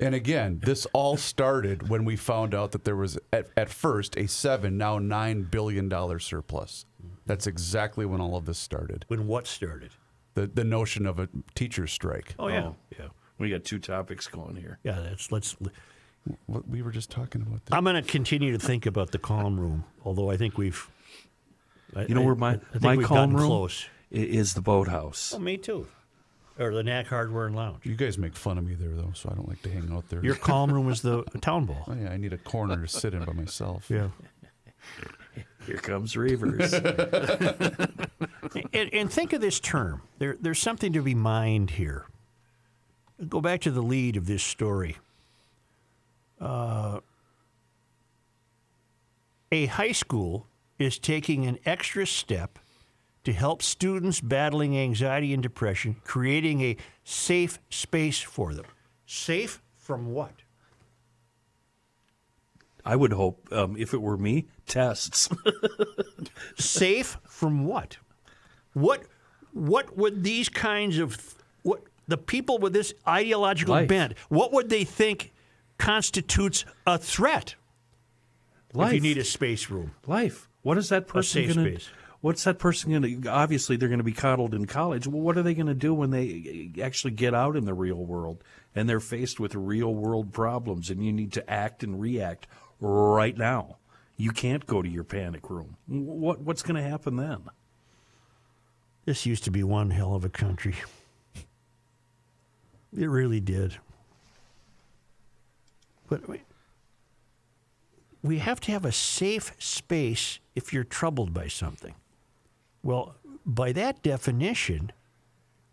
Speaker 3: And again, this all started when we found out that there was at, at first a seven, now nine billion dollar surplus. That's exactly when all of this started.
Speaker 1: When what started?
Speaker 3: The the notion of a teacher strike.
Speaker 1: Oh yeah, oh. yeah,
Speaker 4: We got two topics going here.
Speaker 1: yeah. That's let's.
Speaker 3: What we were just talking about. This.
Speaker 1: I'm going to continue to think about the calm room, although I think we've. I-
Speaker 4: You know where my
Speaker 1: I think
Speaker 4: my
Speaker 1: we've
Speaker 4: calm room
Speaker 1: close.
Speaker 4: is the boathouse.
Speaker 1: Oh, me too. Or the Knack Hardware and Lounge.
Speaker 3: You guys make fun of me there though, so I don't like to hang out there.
Speaker 1: Your *laughs* calm room is the town ball.
Speaker 3: Oh, yeah, I need a corner to sit in by myself.
Speaker 1: Yeah.
Speaker 4: Here comes Reuvers. *laughs*
Speaker 1: and, and think of this term. There, there's something to be mined here. Go back to the lead of this story. Uh, a high school is taking an extra step to help students battling anxiety and depression, creating a safe space for them. Safe from what?
Speaker 4: I would hope, um, if it were me, tests. *laughs*
Speaker 1: safe from what? What what would these kinds of the people with this ideological
Speaker 4: Life.
Speaker 1: bent, what would they think constitutes a threat?
Speaker 4: Life.
Speaker 1: If you need a space room.
Speaker 4: Life. What is that person going to?
Speaker 1: space.
Speaker 4: What's that person going to? Obviously, they're going to be coddled in college. Well, what are they going to do when they actually get out in the real world and they're faced with real world problems and you need to act and react right now? You can't go to your panic room. What What's going to happen then?
Speaker 1: This used to be one hell of a country. It really did. But we- we have to have a safe space if you're troubled by something. Well, by that definition,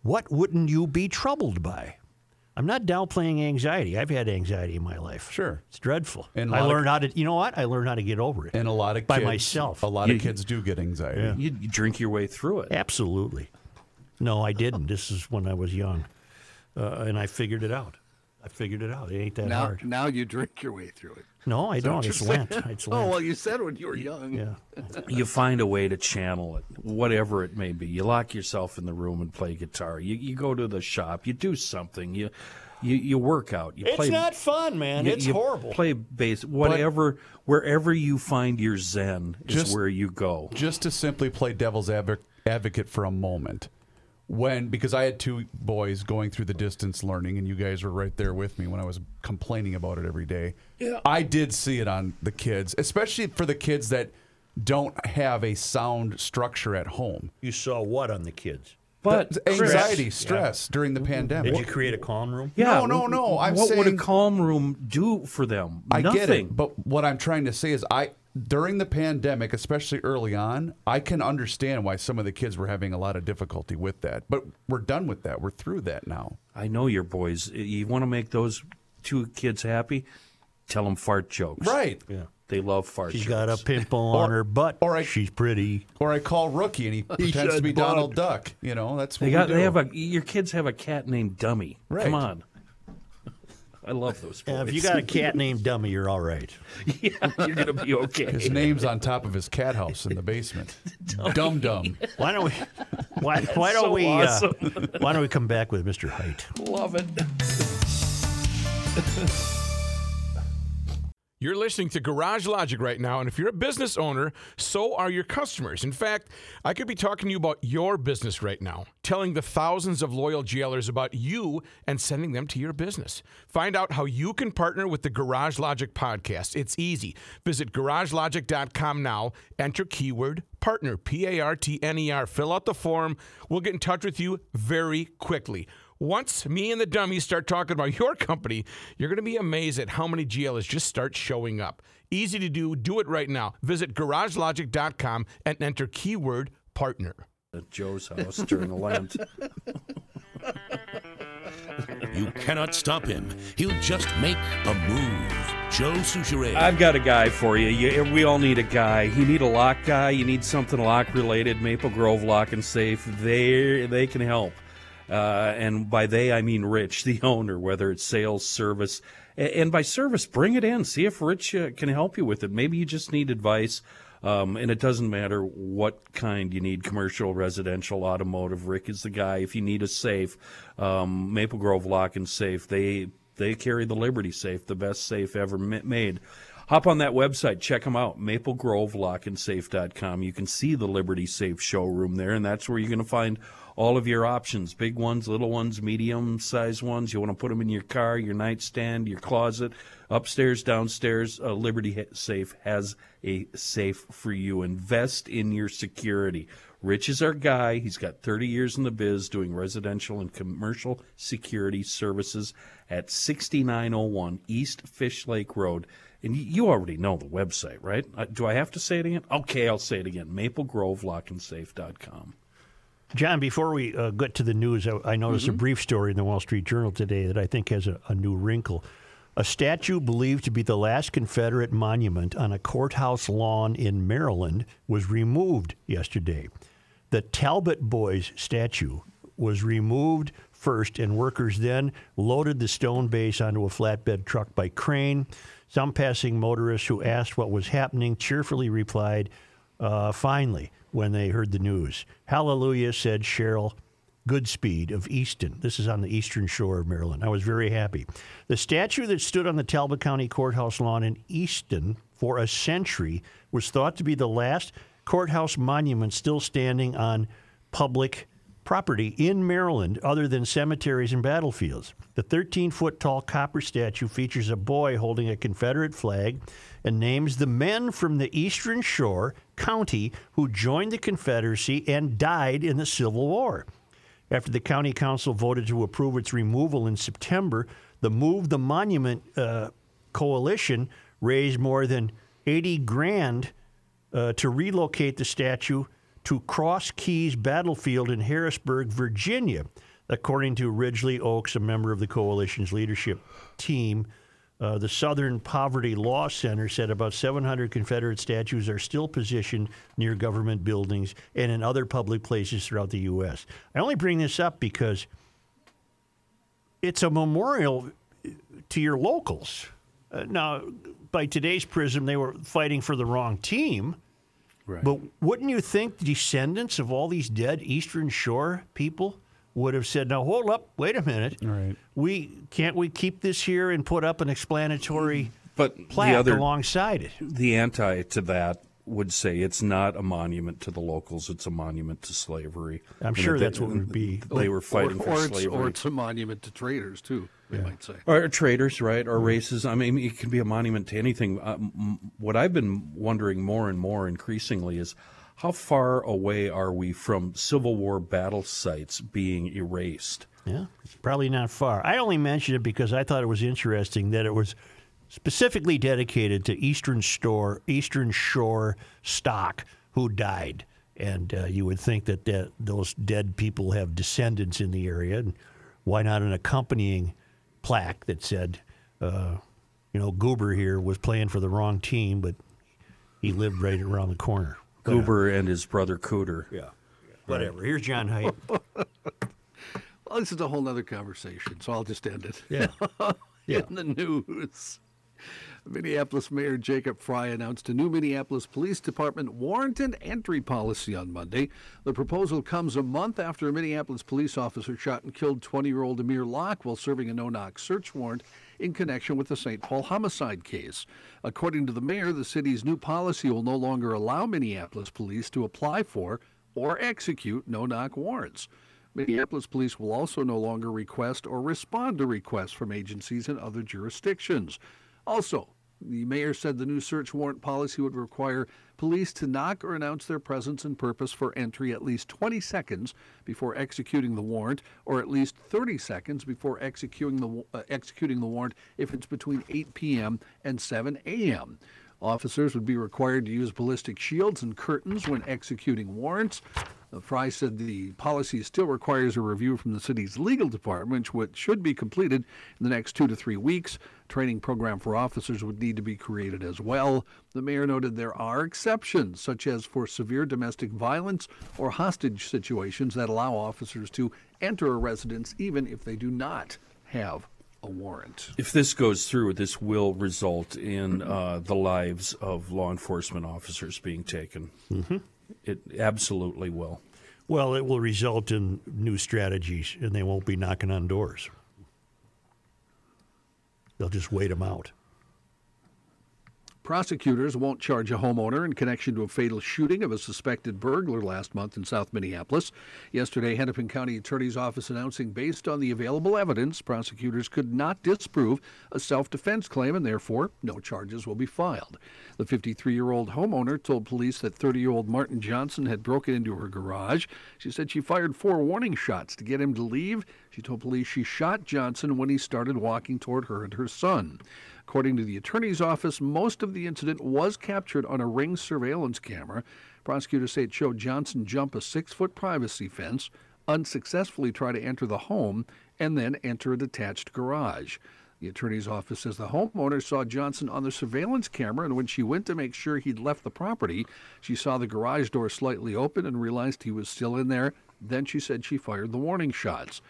Speaker 1: what wouldn't you be troubled by? I'm not downplaying anxiety. I've had anxiety in my life.
Speaker 3: Sure.
Speaker 1: It's dreadful.
Speaker 3: And a
Speaker 1: I
Speaker 3: lot of-
Speaker 1: learned how to, you know what? I learned how to get over it.
Speaker 3: And a lot of
Speaker 1: by
Speaker 3: kids,
Speaker 1: myself.
Speaker 3: A lot
Speaker 4: You-
Speaker 3: of kids do get anxiety.
Speaker 1: Yeah.
Speaker 4: You, you drink your way through it.
Speaker 1: Absolutely. No, I didn't. This is when I was young, uh, and I figured it out. I figured it out. It ain't that
Speaker 5: Now,
Speaker 1: hard.
Speaker 5: now you drink your way through it.
Speaker 1: No, I
Speaker 5: Is
Speaker 1: don't. It's
Speaker 5: you're
Speaker 1: Lent. *laughs*
Speaker 5: Oh well, you said when you were young.
Speaker 1: Yeah. *laughs*
Speaker 4: you find a way to channel it, whatever it may be. You lock yourself in the room and play guitar. You, you go to the shop. You do something. You you, you work out. You
Speaker 1: It's
Speaker 4: play,
Speaker 1: not fun, man.
Speaker 4: you-
Speaker 1: it's
Speaker 4: you
Speaker 1: horrible.
Speaker 4: Play bass. Whatever, wherever you find your zen is
Speaker 3: Just-
Speaker 4: where you go.
Speaker 3: Just to simply play devil's advocate for a moment. When, because I had two boys going through the distance learning, and you guys were right there with me when I was complaining about it every day.
Speaker 1: Yeah.
Speaker 3: I did see it on the kids, especially for the kids that don't have a sound structure at home.
Speaker 1: You saw what on the kids?
Speaker 4: But
Speaker 3: The anxiety, stress during the pandemic.
Speaker 1: Did you create a calm room?
Speaker 4: Yeah,
Speaker 3: No, no, no, I'm
Speaker 4: what would a calm room do for them?
Speaker 3: I
Speaker 4: Nothing.
Speaker 3: get it, but what I'm trying to say is, I during the pandemic, especially early on, I can understand why some of the kids were having a lot of difficulty with that. But we're done with that. We're through that now.
Speaker 4: I know your boys. You want to make those two kids happy? Tell them fart jokes.
Speaker 3: Right.
Speaker 1: Yeah.
Speaker 4: They love fart
Speaker 1: She's
Speaker 4: jokes.
Speaker 1: got a pimple *laughs* on
Speaker 3: Or-
Speaker 1: her butt.
Speaker 3: or I-
Speaker 1: She's pretty.
Speaker 3: Or I call Rookie and he *laughs* pretends to be
Speaker 1: bug.
Speaker 3: Donald Duck. You know, that's what
Speaker 4: They got.
Speaker 3: we do.
Speaker 4: They have a. Your kids have a cat named Dummy.
Speaker 3: Right.
Speaker 4: Come on. I love those boys.
Speaker 1: Yeah, if you got a *laughs* cat named Dummy, you're all right.
Speaker 4: yeah, you're gonna be okay.
Speaker 3: His name's on top of his cat house in the basement. *laughs* Dum Dum.
Speaker 1: Why don't we? Why, why don't
Speaker 4: So
Speaker 1: we?
Speaker 4: awesome.
Speaker 1: Uh, why don't we come back with Mr. Height?
Speaker 4: Love it. *laughs*
Speaker 11: You're listening to Garage Logic right now, and if you're a business owner, so are your customers. In fact, I could be talking to you about your business right now, telling the thousands of loyal GLers about you and sending them to your business. Find out how you can partner with the Garage Logic podcast. It's easy. Visit garagelogic.com now, enter keyword partner, P A R T N E R, fill out the form. We'll get in touch with you very quickly. Once me and the dummies start talking about your company, you're going to be amazed at how many GLs just start showing up. Easy to do. Do it right now. Visit garagelogic.com and enter keyword partner.
Speaker 4: At Joe's house during the Lent. *laughs*
Speaker 12: You cannot stop him. He'll just make a move. Joe Soucheray.
Speaker 4: I've got a guy for you. you. We all need a guy. You need a lock guy. You need something lock related. Maple Grove Lock and Safe. They they can help. Uh, and by they I mean Rich, the owner. Whether it's sales, service, and by service, bring it in. See if Rich uh, can help you with it. Maybe you just need advice. Um, and it doesn't matter what kind you need commercial, residential, automotive. Rick is the guy. If you need a safe, um, Maple Grove Lock and Safe, they they carry the Liberty Safe, the best safe ever ma- made. Hop on that website, check them out, maplegrovelockandsafe.com. You can see the Liberty Safe showroom there, and that's where you're going to find all of your options big ones, little ones, medium sized ones. You want to put them in your car, your nightstand, your closet, upstairs, downstairs. Uh, Liberty Safe has a safe for you. Invest in your security. Rich is our guy. He's got 30 years in the biz doing residential and commercial security services at 6901 East Fish Lake Road. And you already know the website, right? Uh, do I have to say it again? Okay, I'll say it again. MapleGroveLockandSafe.com.
Speaker 1: John, before we uh, get to the news, I, I noticed a brief story in the Wall Street Journal today that I think has a, a new wrinkle. A statue believed to be the last Confederate monument on a courthouse lawn in Maryland was removed yesterday. The Talbot Boys statue was removed first, and workers then loaded the stone base onto a flatbed truck by crane. Some passing motorists who asked what was happening cheerfully replied, uh, finally, when they heard the news. Hallelujah, said Cheryl Goodspeed of Easton. This is on the eastern shore of Maryland. I was very happy. The statue that stood on the Talbot County Courthouse lawn in Easton for a century was thought to be the last courthouse monument still standing on public property in Maryland other than cemeteries and battlefields. The 13 foot tall copper statue features a boy holding a Confederate flag and names the men from the Eastern Shore County who joined the Confederacy and died in the Civil War. After the county council voted to approve its removal in September, the Move the Monument uh, coalition raised more than 80 grand uh, to relocate the statue to Cross Keys Battlefield in Harrisburg, Virginia, according to Ridgely Oaks, a member of the coalition's leadership team. Uh, the Southern Poverty Law Center said about 700 Confederate statues are still positioned near government buildings and in other public places throughout the U.S. I only bring this up because it's a memorial to your locals. Uh, now, by today's prism, they were fighting for the wrong team.
Speaker 4: Right.
Speaker 1: But wouldn't you think the descendants of all these dead Eastern Shore people would have said, "Now hold up, wait a minute,
Speaker 3: Right.
Speaker 1: we can't we keep this here and put up an explanatory
Speaker 4: But
Speaker 1: plaque
Speaker 4: the other
Speaker 1: alongside it?"
Speaker 4: the anti to that would say it's not a monument to the locals; it's a monument to slavery.
Speaker 1: I'm
Speaker 4: And
Speaker 1: sure
Speaker 4: they-
Speaker 1: that's what it would be.
Speaker 4: They were fighting
Speaker 5: or,
Speaker 4: for
Speaker 5: or it's,
Speaker 4: slavery.
Speaker 5: or it's a monument to traitors too. They might say.
Speaker 4: or traders, right? Or races. I mean, it can be a monument to anything. Uh, m- what I've been wondering more and more increasingly is how far away are we from Civil War battle sites being erased?
Speaker 1: Yeah, probably not far. I only mentioned it because I thought it was interesting that it was specifically dedicated to Eastern Store, Eastern Shore stock who died, and uh, you would think that, that those dead people have descendants in the area, and why not an accompanying plaque that said, uh, you know, Goober here was playing for the wrong team, but he lived right around the corner.
Speaker 4: Goober and his brother Cooter.
Speaker 1: Yeah. Whatever. Here's John Height. *laughs*
Speaker 5: Well, this is a whole other conversation, so I'll just end it.
Speaker 1: Yeah. *laughs* Yeah.
Speaker 5: In the news, Minneapolis Mayor Jacob Frey announced a new Minneapolis Police Department warrant and entry policy on Monday. The proposal comes a month after a Minneapolis police officer shot and killed 20 year old Amir Locke while serving a no knock search warrant in connection with the St. Paul homicide case. According to the mayor, the city's new policy will no longer allow Minneapolis police to apply for or execute no knock warrants. Minneapolis police will also no longer request or respond to requests from agencies in other jurisdictions. Also, the mayor said the new search warrant policy would require police to knock or announce their presence and purpose for entry at least 20 seconds before executing the warrant, or at least 30 seconds before executing the, uh, executing the warrant if it's between 8 p.m. and 7 a.m. Officers would be required to use ballistic shields and curtains when executing warrants. Frey said the policy still requires a review from the city's legal department, which should be completed in the next two to three weeks. Training program for officers would need to be created as well. The mayor noted there are exceptions, such as for severe domestic violence or hostage situations that allow officers to enter a residence even if they do not have a warrant.
Speaker 4: If this goes through, this will result in uh, the lives of law enforcement officers being taken.
Speaker 1: Mm-hmm.
Speaker 4: It absolutely will.
Speaker 1: Well, it will result in new strategies, and they won't be knocking on doors. They'll just wait them out.
Speaker 5: Prosecutors won't charge a homeowner in connection to a fatal shooting of a suspected burglar last month in South Minneapolis. Yesterday, Hennepin County Attorney's Office announcing based on the available evidence, prosecutors could not disprove a self defense claim and therefore no charges will be filed. The 53 year old homeowner told police that 30 year old Martin Johnson had broken into her garage. She said she fired four warning shots to get him to leave. She told police she shot Johnson when he started walking toward her and her son. According to the attorney's office, most of the incident was captured on a ring surveillance camera. Prosecutors say it showed Johnson jump a six foot privacy fence, unsuccessfully try to enter the home, and then enter a detached garage. The attorney's office says the homeowner saw Johnson on the surveillance camera, and when she went to make sure he'd left the property, she saw the garage door slightly open and realized he was still in there. Then she said she fired the warning shots.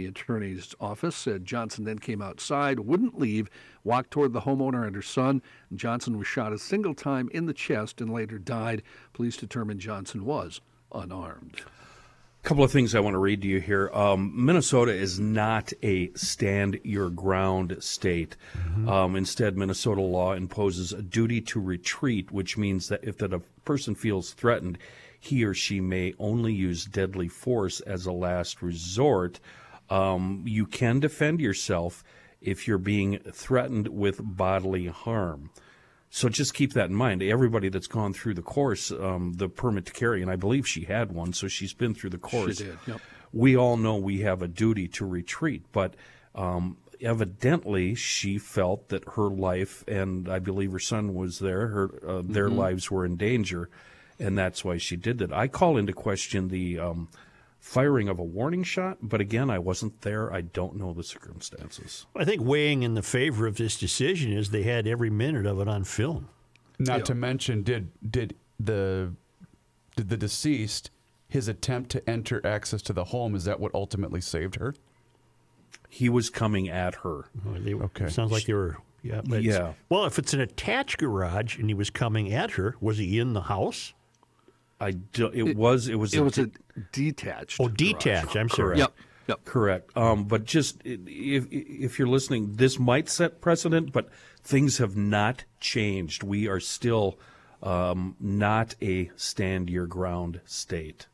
Speaker 5: The attorney's office said Johnson then came outside, wouldn't leave, walked toward the homeowner and her son. Johnson was shot a single time in the chest and later died. Police determined Johnson was unarmed.
Speaker 4: A couple of things I want to read to you here. Um, Minnesota is not a stand your ground state. Um, instead, Minnesota law imposes a duty to retreat, which means that if that a person feels threatened, he or she may only use deadly force as a last resort. Um, you can defend yourself if you're being threatened with bodily harm. So just keep that in mind. Everybody that's gone through the course, um, the permit to carry, and I believe she had one, so she's been through the course.
Speaker 5: did, yep.
Speaker 4: We all know we have a duty to retreat, but um, evidently she felt that her life, and I believe her son was there, her uh, their
Speaker 5: Mhm.
Speaker 4: lives were in danger, and that's why she did that. I call into question the um, firing of a warning shot, but again, I wasn't there. I don't know the circumstances.
Speaker 1: I think weighing in the favor of this decision is they had every minute of it on film.
Speaker 3: Not to mention, did did the did the deceased his attempt to enter access to the home is that what ultimately saved her?
Speaker 4: He was coming at her.
Speaker 3: okay.
Speaker 1: Sounds like they were. Yeah. but
Speaker 4: Yeah.
Speaker 1: Well, if it's an attached garage and he was coming at her, was he in the house?
Speaker 4: I do, it, was it was
Speaker 5: It was a detached.
Speaker 1: Oh, detached. I'm sorry.
Speaker 5: Yep. Yep.
Speaker 4: Correct. Um, but just if if you're listening, this might set precedent, but things have not changed. We are still um, not a stand your ground state.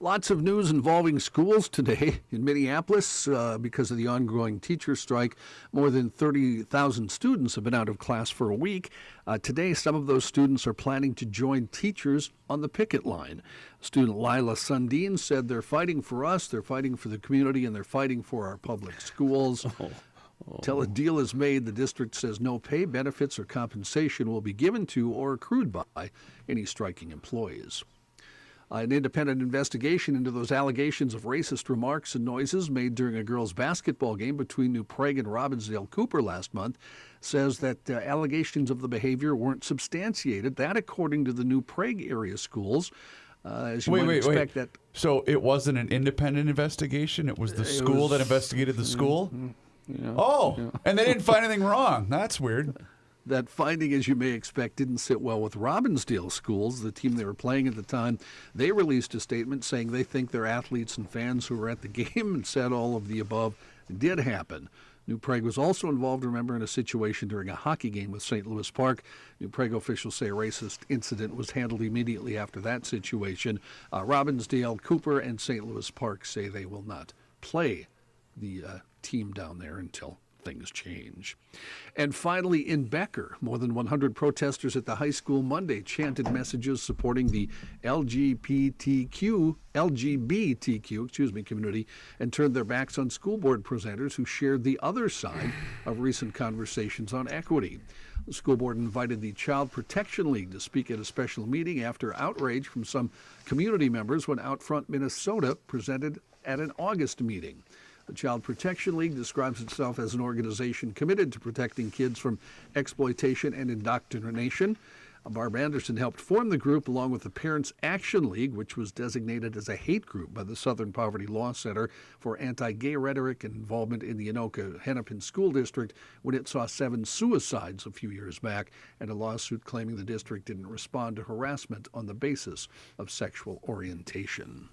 Speaker 5: Lots of news involving schools today *laughs* in Minneapolis uh, because of the ongoing teacher strike. More than 30,000 students have been out of class for a week. Uh, today, some of those students are planning to join teachers on the picket line. Student Lila Sundin said they're fighting for us, they're fighting for the community, and they're fighting for our public schools. *laughs* Till a deal is made, the district says no pay, benefits, or compensation will be given to or accrued by any striking employees. An independent investigation into those allegations of racist remarks and noises made during a girls' basketball game between New Prague and Robbinsdale Cooper last month says that uh, allegations of the behavior weren't substantiated. That, according to the New Prague area schools, uh, as you
Speaker 3: wait,
Speaker 5: might
Speaker 3: wait,
Speaker 5: expect,
Speaker 3: wait. So it wasn't an independent investigation. It was the
Speaker 5: It
Speaker 3: school that investigated the school.
Speaker 5: Mhm.
Speaker 3: Oh, and they didn't find anything wrong. That's weird.
Speaker 5: That finding, as you may expect, didn't sit well with Robbinsdale Schools, the team they were playing at the time. They released a statement saying they think their athletes and fans who were at the *laughs* game and said all of the above did happen. New Prague was also involved, remember, in a situation during a hockey game with St. Louis Park. New Prague officials say a racist incident was handled immediately after that situation. Uh, Robbinsdale, Cooper, and St. Louis Park say they will not play the uh, team down there until things change. And finally, in Becker, more than 100 protesters at the high school Monday chanted messages supporting the LGBTQ, LGBTQ, excuse me, community, and turned their backs on school board presenters who shared the other side of recent conversations on equity. The school board invited the Child Protection League to speak at a special meeting after outrage from some community members when Outfront Minnesota presented at an August meeting. The Child Protection League describes itself as an organization committed to protecting kids from exploitation and indoctrination. Barb Anderson helped form the group along with the Parents Action League, which was designated as a hate group by the Southern Poverty Law Center for anti gay rhetoric and involvement in the Anoka Hennepin School District when it saw seven suicides a few years back and a lawsuit claiming the district didn't respond to harassment on the basis of sexual orientation.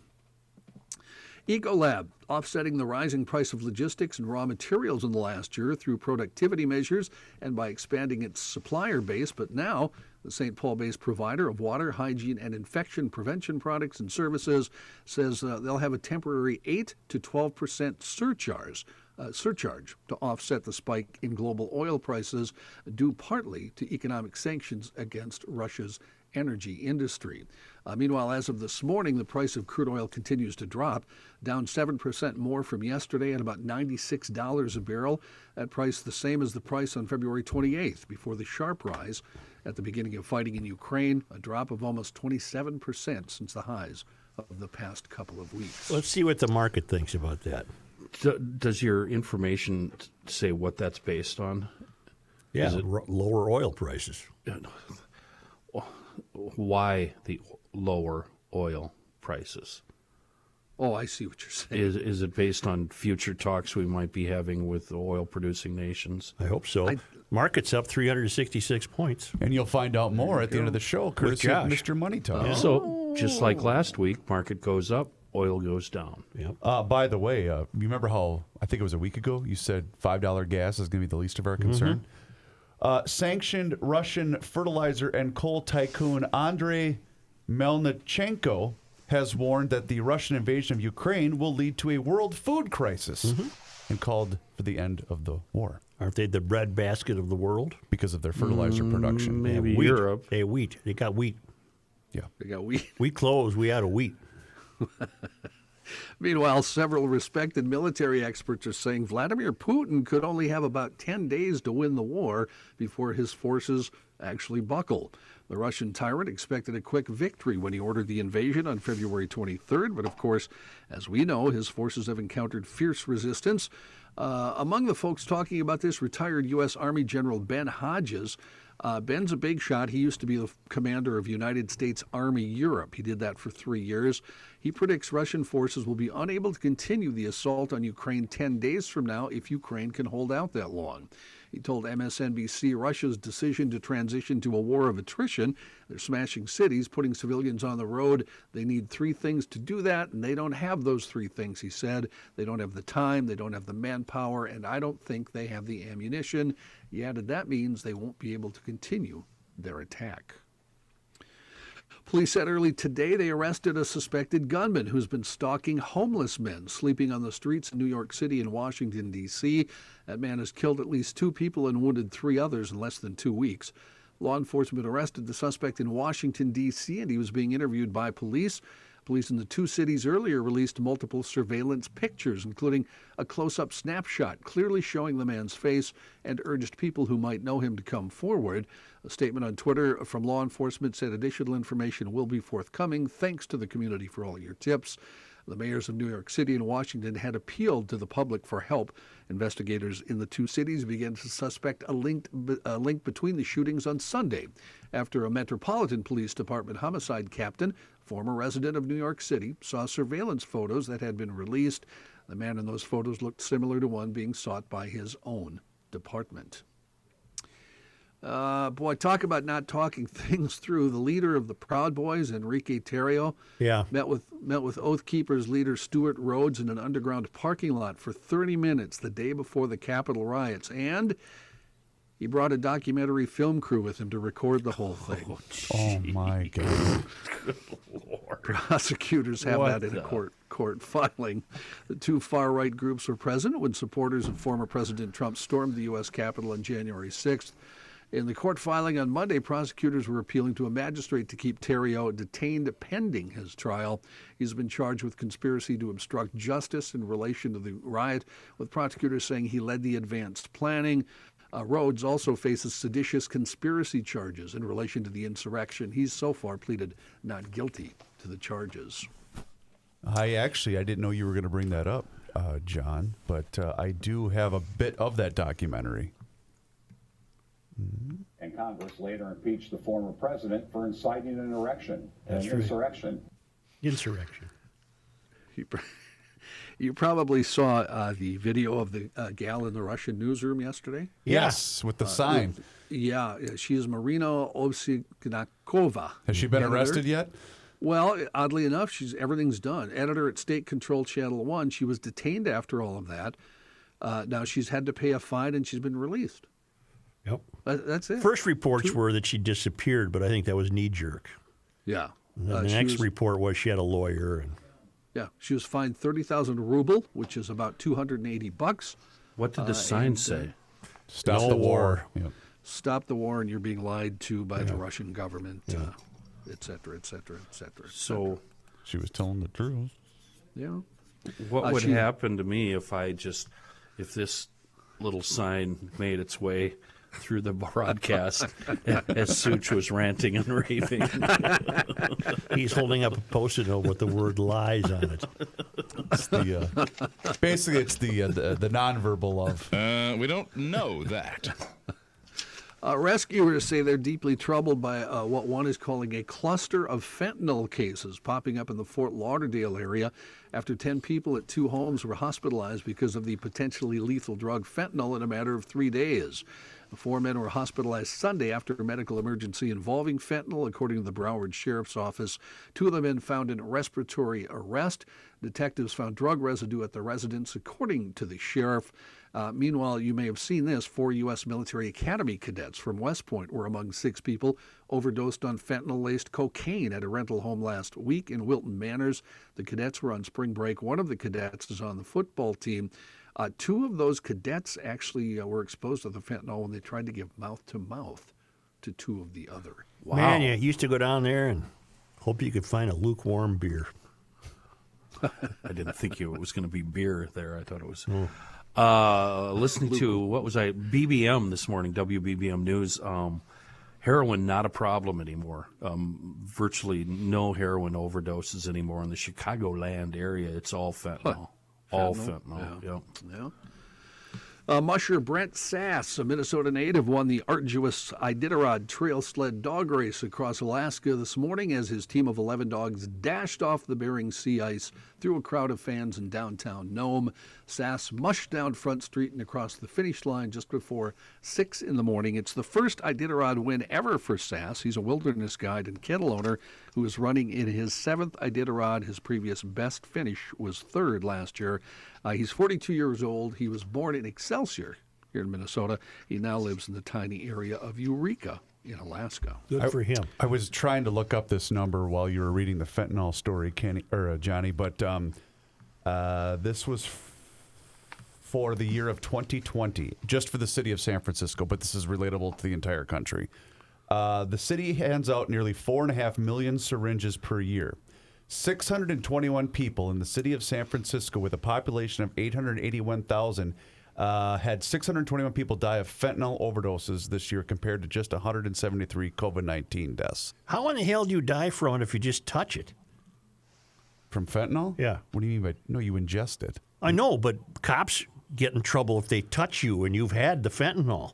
Speaker 5: Ecolab, offsetting the rising price of logistics and raw materials in the last year through productivity measures and by expanding its supplier base, but now the St. Paul based provider of water, hygiene, and infection prevention products and services says uh, they'll have a temporary 8 to 12 percent surcharge. Uh, surcharge to offset the spike in global oil prices, due partly to economic sanctions against Russia's energy industry. Uh, meanwhile, as of this morning, the price of crude oil continues to drop, down 7% more from yesterday at about $96 a barrel. That price the same as the price on February 28th before the sharp rise at the beginning of fighting in Ukraine, a drop of almost 27% since the highs of the past couple of weeks.
Speaker 1: Let's see what the market thinks about that.
Speaker 4: Does your information say what that's based on?
Speaker 1: Yeah,
Speaker 4: it-
Speaker 1: r- lower oil prices.
Speaker 4: Why the lower oil prices?
Speaker 5: Oh, I see what you're saying.
Speaker 4: Is is it based on future talks we might be having with the oil producing nations?
Speaker 1: I hope so. Market's up 366 points.
Speaker 3: And you'll find out more at the end of the show,
Speaker 1: With
Speaker 3: courtesy of Mr. Money Talk.
Speaker 4: So just like last week, market goes up, oil goes down.
Speaker 1: Yep.
Speaker 3: Uh, by the way, uh, you remember how I think it was a week ago you said five dollar gas is going to be the least of our concern. Uh, sanctioned Russian fertilizer and coal tycoon Andrei Melnichenko has warned that the Russian invasion of Ukraine will lead to a world food crisis and called for the end of the war
Speaker 1: Aren't they the breadbasket of the world?
Speaker 3: because of their fertilizer production.
Speaker 1: They have
Speaker 4: Maybe
Speaker 1: wheat.
Speaker 4: Europe.
Speaker 1: They have wheat. They got wheat.
Speaker 3: Yeah.
Speaker 5: They got wheat.
Speaker 1: We closed. We out of wheat. *laughs*
Speaker 5: Meanwhile, several respected military experts are saying Vladimir Putin could only have about 10 days to win the war before his forces actually buckle. The Russian tyrant expected a quick victory when he ordered the invasion on February 23rd, but of course, as we know, his forces have encountered fierce resistance. Uh, among the folks talking about this, retired U.S. Army General Ben Hodges. Uh, Ben's a big shot. He used to be the commander of United States Army Europe. He did that for three years. He predicts Russian forces will be unable to continue the assault on Ukraine 10 days from now if Ukraine can hold out that long. He told MSNBC Russia's decision to transition to a war of attrition. They're smashing cities, putting civilians on the road. They need three things to do that, and they don't have those three things, he said. They don't have the time, they don't have the manpower, and I don't think they have the ammunition. He added that means they won't be able to continue their attack. Police said early today they arrested a suspected gunman who's been stalking homeless men sleeping on the streets in New York City and Washington, D.C. That man has killed at least two people and wounded three others in less than two weeks. Law enforcement arrested the suspect in Washington, D.C., and he was being interviewed by police. Police in the two cities earlier released multiple surveillance pictures, including a close up snapshot clearly showing the man's face, and urged people who might know him to come forward. A statement on Twitter from law enforcement said additional information will be forthcoming. Thanks to the community for all your tips. The mayors of New York City and Washington had appealed to the public for help. Investigators in the two cities began to suspect a link, a link between the shootings on Sunday after a Metropolitan Police Department homicide captain, former resident of New York City, saw surveillance photos that had been released. The man in those photos looked similar to one being sought by his own department. Uh, boy, talk about not talking *laughs* things through. The leader of the Proud Boys, Enrique Tarrio,
Speaker 1: Yeah.
Speaker 5: met with met with Oath Keepers leader Stewart Rhodes in an underground parking lot for 30 minutes the day before the Capitol riots, and he brought a documentary film crew with him to record the whole thing.
Speaker 3: Oh my God. *laughs*
Speaker 5: Prosecutors have
Speaker 4: What
Speaker 5: that in a court court filing. The two far right groups were present when supporters of former President Trump stormed the U.S. Capitol on January 6th. In the court filing on Monday, prosecutors were appealing to a magistrate to keep Tarrio detained pending his trial. He's been charged with conspiracy to obstruct justice in relation to the riot, with prosecutors saying he led the advanced planning. Uh, Rhodes also faces seditious conspiracy charges in relation to the insurrection. He's so far pleaded not guilty to the charges.
Speaker 3: I actually I didn't know you were going to bring that up, uh, John, but uh, I do have a bit of that documentary.
Speaker 13: And Congress later impeached the former president for inciting an erection, an
Speaker 1: That's right.
Speaker 13: insurrection.
Speaker 1: Insurrection.
Speaker 5: You, pr- *laughs* you probably saw uh, the video of the uh, gal in the Russian newsroom yesterday.
Speaker 3: Yes, with the sign.
Speaker 5: Yeah, yeah, she is Marina Ovsyannikova.
Speaker 3: Has she been
Speaker 5: Editor.
Speaker 3: arrested yet?
Speaker 5: Well, oddly enough, she's everything's done. Editor at State Control Channel One. She was detained after all of that. Uh, now she's had to pay a fine and she's been released.
Speaker 1: Yep.
Speaker 5: That, that's it.
Speaker 1: First reports were that she disappeared, but I think that was knee jerk.
Speaker 5: Yeah.
Speaker 1: And then
Speaker 5: Uh,
Speaker 1: the next
Speaker 5: was-
Speaker 1: report was she had a lawyer. And
Speaker 5: Yeah, she was fined thirty thousand ruble, which is about two hundred and eighty bucks.
Speaker 4: What did the
Speaker 5: Uh,
Speaker 4: sign
Speaker 5: and, uh,
Speaker 4: say?
Speaker 3: Stop
Speaker 1: No
Speaker 3: the war.
Speaker 1: war.
Speaker 3: Yep.
Speaker 5: Stop the war, and you're being lied to by the Russian government, uh, et cetera, et cetera, et cetera. et
Speaker 4: So,
Speaker 3: She was telling the truth.
Speaker 5: yeah.
Speaker 4: what
Speaker 5: Uh,
Speaker 4: would
Speaker 5: she-
Speaker 4: happen to me if I just, if this little sign made its way through the broadcast *laughs* as Such was ranting and raving? *laughs*
Speaker 1: he's holding up a post-it note with the word lies on it.
Speaker 3: It's the, uh, basically, it's the, uh, the the nonverbal of.
Speaker 9: Uh, we don't know that. *laughs*
Speaker 5: Uh, rescuers say they're deeply troubled by uh, what one is calling a cluster of fentanyl cases popping up in the Fort Lauderdale area after 10 people at two homes were hospitalized because of the potentially lethal drug fentanyl in a matter of three days. Four men were hospitalized Sunday after a medical emergency involving fentanyl, according to the Broward Sheriff's Office. Two of the men found in respiratory arrest. Detectives found drug residue at the residence, according to the sheriff. Uh, meanwhile, you may have seen this. Four U.S. military academy cadets from West Point were among six people overdosed on fentanyl laced cocaine at a rental home last week in Wilton Manors. The cadets were on spring break. One of the cadets is on the football team. Uh, two of those cadets actually uh, were exposed to the fentanyl when they tried to give mouth to mouth to two of the other.
Speaker 1: Man, you used to go down there and hope you could find a lukewarm beer. *laughs*
Speaker 4: I didn't think it was going to be beer there. I thought it was.
Speaker 1: Oh.
Speaker 4: Uh, listening to what was I BBM this morning? WBBM News. Um, heroin not a problem anymore. Um, virtually no heroin overdoses anymore in the Chicagoland area. It's all fentanyl. All
Speaker 5: Fentanyl?
Speaker 4: fentanyl. Yep.
Speaker 5: Yeah. Uh, musher Brent Sass, a Minnesota native, won the arduous Iditarod Trail Sled Dog Race across Alaska this morning as his team of 11 dogs dashed off the Bering Sea ice through a crowd of fans in downtown Nome. Sass mushed down Front Street and across the finish line just before 6 in the morning. It's the first Iditarod win ever for Sass. He's a wilderness guide and kennel owner who is running in his seventh Iditarod. His previous best finish was third last year. Uh, he's 42 years old. He was born in Excelsior here in Minnesota. He now lives in the tiny area of Eureka in Alaska.
Speaker 1: Good
Speaker 3: I-
Speaker 1: for him.
Speaker 3: I was trying to look up this number while you were reading the fentanyl story, Kenny or uh, Johnny, but um, uh, this was f- for the year of 2020, just for the city of San Francisco, but this is relatable to the entire country. Uh, the city hands out nearly four and a half million syringes per year. 621 people in the city of San Francisco, with a population of 881,000, uh, had 621 people die of fentanyl overdoses this year, compared to just 173 COVID 19 deaths.
Speaker 1: How in the hell do you die from it if you just touch it?
Speaker 3: From fentanyl?
Speaker 1: Yeah.
Speaker 3: What do you mean by no? You ingest it.
Speaker 1: I know, but cops get in trouble if they touch you and you've had the fentanyl.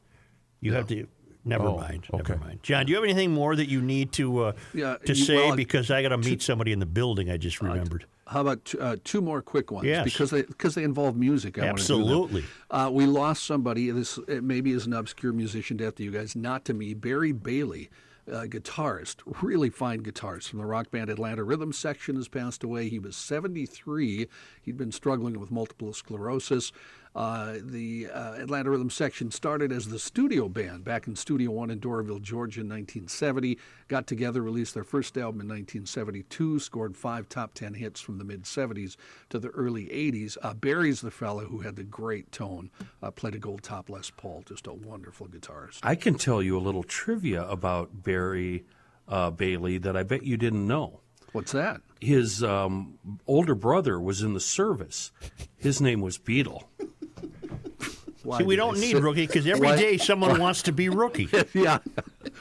Speaker 1: You have to. Never
Speaker 3: Oh,
Speaker 1: mind.
Speaker 3: okay.
Speaker 1: Never mind. John, do you have anything more that you need to uh,
Speaker 5: Yeah,
Speaker 1: to
Speaker 5: you-
Speaker 1: say?
Speaker 5: well,
Speaker 1: because I got to meet somebody in the building. I just remembered.
Speaker 5: How about t- uh, two more quick ones?
Speaker 1: Yes.
Speaker 5: Because they because they involve music. I wanna do.
Speaker 1: Absolutely.
Speaker 5: Uh, we lost somebody. This it maybe is an obscure musician death to you guys, not to me. Barry Bailey, uh, guitarist, really fine guitarist from the rock band Atlanta Rhythm Section, has passed away. He was 73. He'd been struggling with multiple sclerosis. Uh, the uh, Atlanta Rhythm Section started as the studio band back in Studio One in Doraville, Georgia, in 1970. Got together, released their first album in 1972, scored five top ten hits from the mid 70s to the early 80s. Uh, Barry's the fellow who had the great tone, uh, played a gold top Les Paul, just a wonderful guitarist.
Speaker 4: I can tell you a little trivia about Barry uh, Bailey that I bet you didn't know.
Speaker 5: What's that?
Speaker 4: His um, older brother was in the service. His name was Beetle.
Speaker 1: See, we don't need rookie because every
Speaker 5: Why-
Speaker 1: day someone wants to be rookie. *laughs*
Speaker 5: yeah.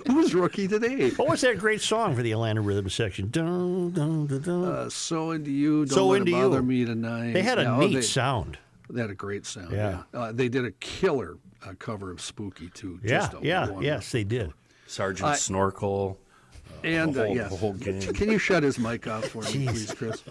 Speaker 5: Who's rookie today?
Speaker 1: What was that great song for the Atlanta Rhythm section? Dun, dun, dun, dun.
Speaker 5: Uh, so into you, don't
Speaker 1: So
Speaker 5: let
Speaker 1: Into
Speaker 5: it bother
Speaker 1: You.
Speaker 5: me tonight.
Speaker 1: They had a
Speaker 5: Yeah, oh,
Speaker 1: neat
Speaker 5: they-
Speaker 1: sound.
Speaker 5: They had a great sound.
Speaker 1: Yeah.
Speaker 5: Yeah, Uh, they did a killer uh, cover of Spooky too.
Speaker 1: Yeah,
Speaker 5: Just a
Speaker 1: yeah,
Speaker 5: wonderful-
Speaker 1: yes, they did.
Speaker 4: Sergeant
Speaker 5: I-
Speaker 4: Snorkel.
Speaker 5: And uh,
Speaker 4: whole,
Speaker 5: yes,
Speaker 4: whole gang.
Speaker 5: can you shut his mic off for me, please, Chris?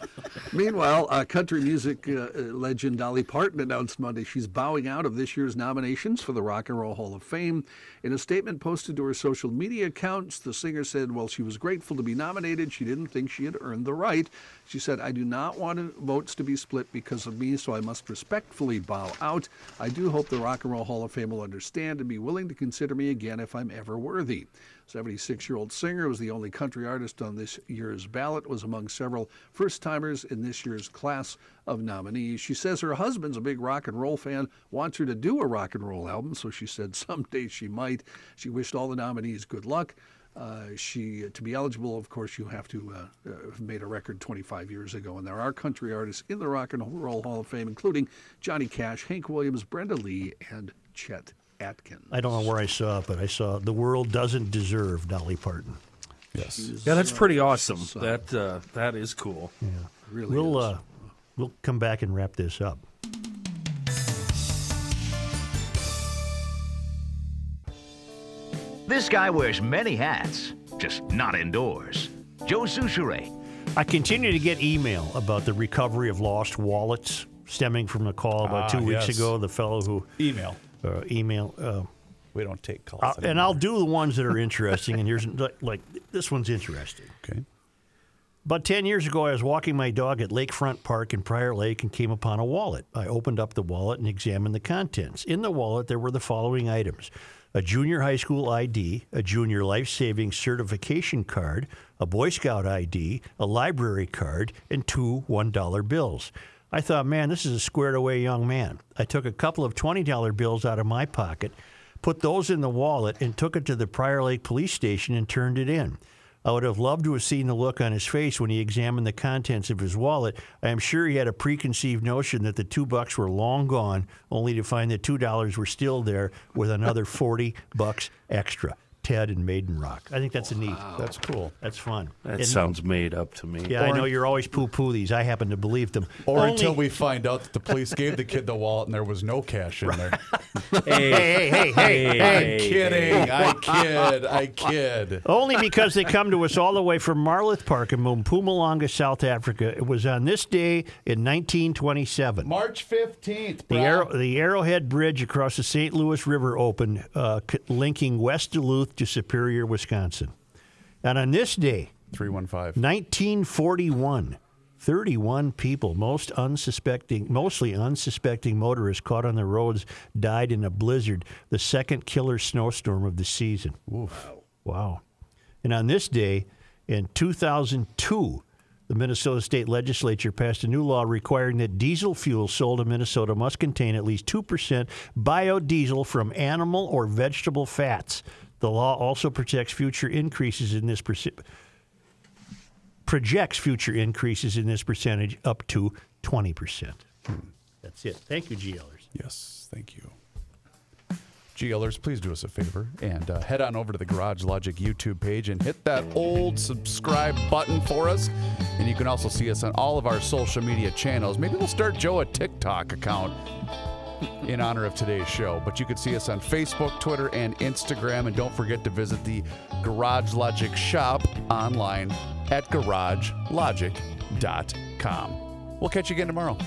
Speaker 5: Meanwhile, uh, country music uh, uh, legend Dolly Parton announced Monday she's bowing out of this year's nominations for the Rock and Roll Hall of Fame. In a statement posted to her social media accounts, the singer said, "While she was grateful to be nominated, she didn't think she had earned the right." She said, "I do not want votes to be split because of me, so I must respectfully bow out. I do hope the Rock and Roll Hall of Fame will understand and be willing to consider me again if I'm ever worthy." 76-year-old singer was the only country artist on this year's ballot, was among several first-timers in this year's class of nominees. She says her husband's a big rock and roll fan, wants her to do a rock and roll album, so she said *laughs* someday she might. She wished all the nominees good luck. Uh, she to be eligible, of course, you have to uh, uh, have made a record 25 years ago, and there are country artists in the Rock and Roll Hall of Fame, including Johnny Cash, Hank Williams, Brenda Lee, and Chet Atkins.
Speaker 1: I don't know where I saw it, but I saw "The World Doesn't Deserve" Dolly Parton.
Speaker 3: Yes.
Speaker 4: Yeah, that's pretty awesome. That uh, that is cool.
Speaker 1: Yeah,
Speaker 5: really
Speaker 1: we'll uh, we'll come back and wrap this up.
Speaker 10: This guy wears many hats, just not indoors. Joe Soucheray.
Speaker 1: I continue to get email about the recovery of lost wallets stemming from the call about
Speaker 3: Ah,
Speaker 1: two weeks
Speaker 3: yes.
Speaker 1: ago. The fellow who
Speaker 3: Email.
Speaker 1: Uh, email. Uh,
Speaker 3: We don't take calls.
Speaker 1: I'll- and I'll do the ones that are *laughs* interesting. and here's like, like this one's interesting.
Speaker 3: Okay.
Speaker 1: About 10 years ago, I was walking my dog at Lakefront Park in Prior Lake and came upon a wallet. I opened up the wallet and examined the contents. In the wallet, there were the following items a junior high school ID, a junior life saving certification card, a Boy Scout ID, a library card, and two $1 bills. I thought, man, this is a squared away young man. I took a couple of $20 bills out of my pocket, put those in the wallet, and took it to the Prior Lake police station and turned it in. I would have loved to have seen the look on his face when he examined the contents of his wallet. I am sure he had a preconceived notion that the two bucks were long gone, only to find that two dollars were still there with another forty bucks extra. Ted and Maiden Rock. I think that's a neat.
Speaker 3: That's cool.
Speaker 1: That's fun.
Speaker 4: That
Speaker 1: And-
Speaker 4: sounds made up to me.
Speaker 1: Yeah, I know you're always poo-poo these. I happen to believe them.
Speaker 3: Or
Speaker 1: Only-
Speaker 3: until we find out that the police gave the kid the wallet and there was no cash in there. *laughs*
Speaker 1: Hey, hey, hey, hey,
Speaker 3: I'm
Speaker 1: hey.
Speaker 3: kidding. I kid. I kid.
Speaker 1: Only because they come to us all the way from Marloth Park in Mpumalanga, South Africa. It was on this day in 1927.
Speaker 3: March 15th,
Speaker 1: The,
Speaker 3: bro.
Speaker 1: Arrow, the Arrowhead Bridge across the St. Louis River opened, uh, c- linking West Duluth to Superior, Wisconsin. And on this day,
Speaker 3: 315.
Speaker 1: 1941, 31 people, most unsuspecting, mostly unsuspecting motorists caught on the roads, died in a blizzard, the second killer snowstorm of the season. Wow. Wow. And on this day, in 2002, the Minnesota State Legislature passed a new law requiring that diesel fuel sold in Minnesota must contain at least 2% biodiesel from animal or vegetable fats. The law also protects future increases in this percent projects future increases in this percentage up to 20%. That's it. Thank you, GLers.
Speaker 3: Yes, thank you. GLers, please do us a favor and uh, head on over to the Garage Logic YouTube page and hit that old subscribe button for us. And you can also see us on all of our social media channels. Maybe we'll start Joe a TikTok account *laughs* in honor of today's show. But you can see us on Facebook, Twitter, and Instagram. And don't forget to visit the Garage Logic shop online at garagelogic.com. We'll catch you again tomorrow.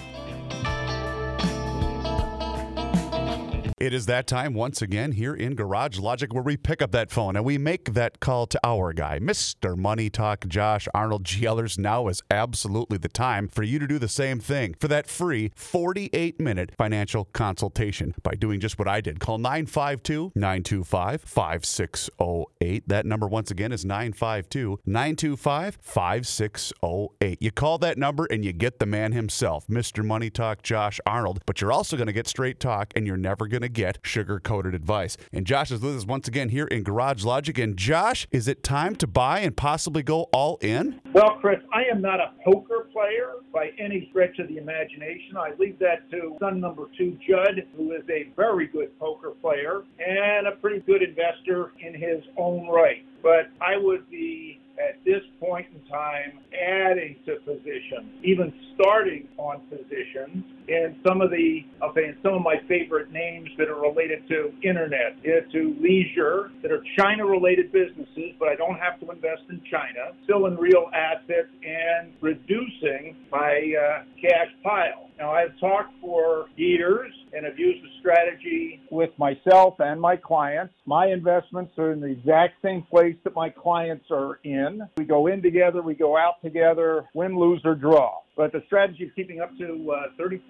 Speaker 3: It is that time once again here in Garage Logic where we pick up that phone and we make that call to our guy, Mr. Money Talk Josh Arnold GLers. Now is absolutely the time for you to do the same thing for that free 48 minute financial consultation by doing just what I did. Call 952 925 5608. That number once again is 952 925 5608. You call that number and you get the man himself, Mr. Money Talk Josh Arnold, but you're also going to get straight talk and you're never going to get sugar coated advice. And Josh is with us once again here in Garage Logic. And Josh, is it time to buy and possibly go all in?
Speaker 14: Well, Chris, I am not a poker player by any stretch of the imagination. I leave that to son number two, Judd, who is a very good poker player and a pretty good investor in his own right. But I would be at this point in time adding to positions, even starting on positions And some of the, I'll say, some of my favorite names that are related to internet, to leisure, that are China-related businesses, but I don't have to invest in China, still in real assets and reducing my uh, cash pile. Now, I've talked for years and have used the strategy with myself and my clients. My investments are in the exact same place that my clients are in. We go in together, we go out together, win, lose, or draw. But the strategy of keeping up to uh, 30%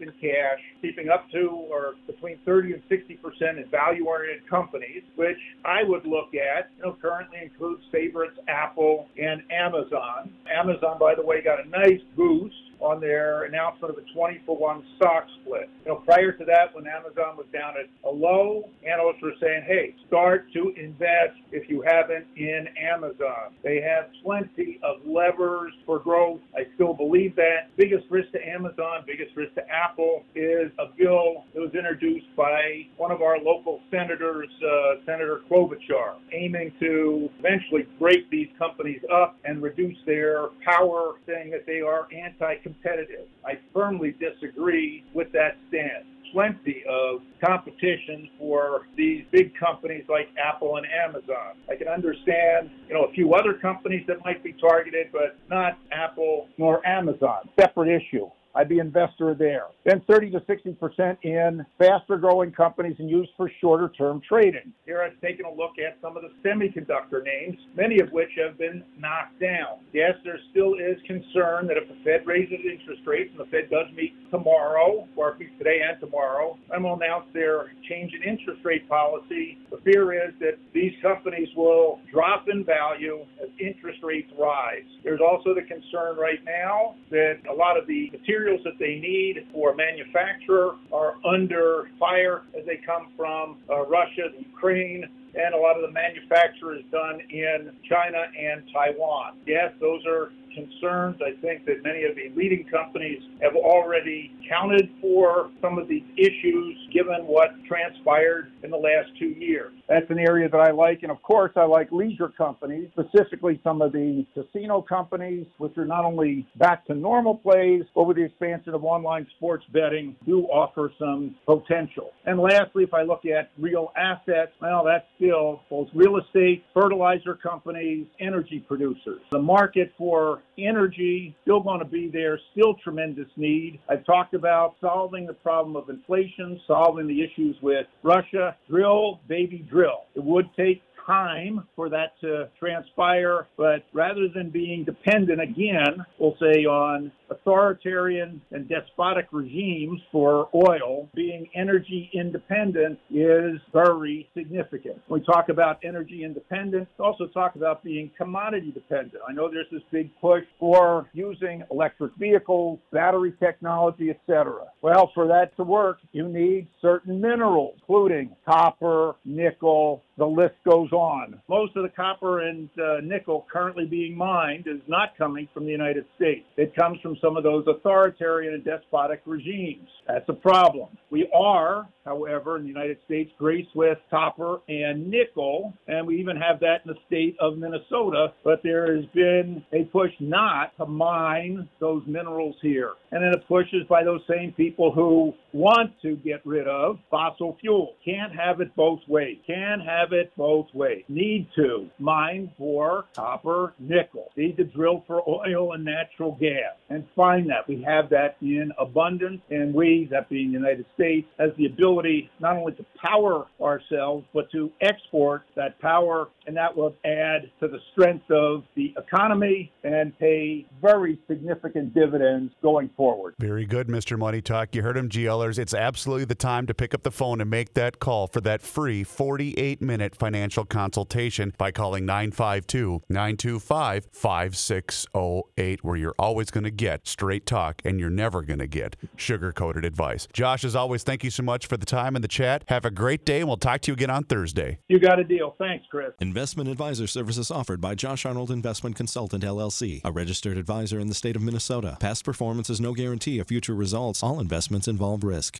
Speaker 14: in cash, keeping up to or between 30 and 60% in value-oriented companies, which I would look at, you know, currently includes favorites Apple and Amazon. Amazon, by the way, got a nice boost on their announcement of a 20 for 1 stock split. You know, prior to that, when Amazon was down at a low, analysts were saying, hey, start to invest if you haven't in Amazon. They have plenty of levers for growth. I still believe that. Biggest risk to Amazon, biggest risk to Apple is a bill that was introduced by one of our local senators, uh, Senator Klobuchar, aiming to eventually break these companies up and reduce their power, saying that they are anti competitive. I firmly disagree with that stance. Plenty of competition for these big companies like Apple and Amazon. I can understand, you know, a few other companies that might be targeted, but not Apple nor Amazon. Separate issue. I'd be investor there. Then 30 to 60% in faster growing companies and used for shorter term trading. Here I've taken a look at some of the semiconductor names, many of which have been knocked down. Yes, there still is concern that if the Fed raises interest rates, and the Fed does meet tomorrow, or today and tomorrow, and will announce their change in interest rate policy, the fear is that these companies will drop in value as interest rates rise. There's also the concern right now that a lot of the materials that they need for manufacture are under fire as they come from uh, Russia, Ukraine, and a lot of the manufacture is done in China and Taiwan. Yes, those are concerns. I think that many of the leading companies have already counted for some of these issues given what transpired in the last two years. That's an area that I like. And of course, I like leisure companies, specifically some of the casino companies, which are not only back to normal plays, but with the expansion of online sports betting, do offer some potential. And lastly, if I look at real assets, well, that's still both real estate, fertilizer companies, energy producers. The market for energy still going to be there, still tremendous need. I've talked about solving the problem of inflation, solving the issues with Russia. Drill, baby, drill. It would take time for that to transpire, but rather than being dependent again, we'll say on authoritarian and despotic regimes for oil, being energy independent is very significant. We talk about energy independence, also talk about being commodity dependent. I know there's this big push for using electric vehicles, battery technology, etc. Well, for that to work, you need certain minerals, including copper, nickel, the list goes on. Most of the copper and uh, nickel currently being mined is not coming from the United States. It comes from some of those authoritarian and despotic regimes. That's a problem. We are, however, in the United States, graced with copper and nickel, and we even have that in the state of Minnesota, but there has been a push not to mine those minerals here. And then a push is by those same people who want to get rid of fossil fuel. Can't have it both ways. Can't have it both ways. Need to mine for copper, nickel. Need to drill for oil and natural gas. And find that. We have that in abundance, and we, that being the United States, has the ability not only to power ourselves, but to export that power, and that will add to the strength of the economy and pay very significant dividends going forward.
Speaker 3: Very good, Mr. Money Talk. You heard him, GLers. It's absolutely the time to pick up the phone and make that call for that free 48 minute financial consultation by calling 952 925 5608, where you're always going to get straight talk and you're never going to get sugar coated advice. Josh, as always, thank you so much for the time and the chat. Have a great day, and we'll talk to you again on Thursday.
Speaker 14: You got a deal. Thanks, Chris.
Speaker 15: Investment advisor services offered by Josh Arnold Investment Consultant LLC, a registered advisor in the state of Minnesota. Past performance is no guarantee of future results. All investments involve risk.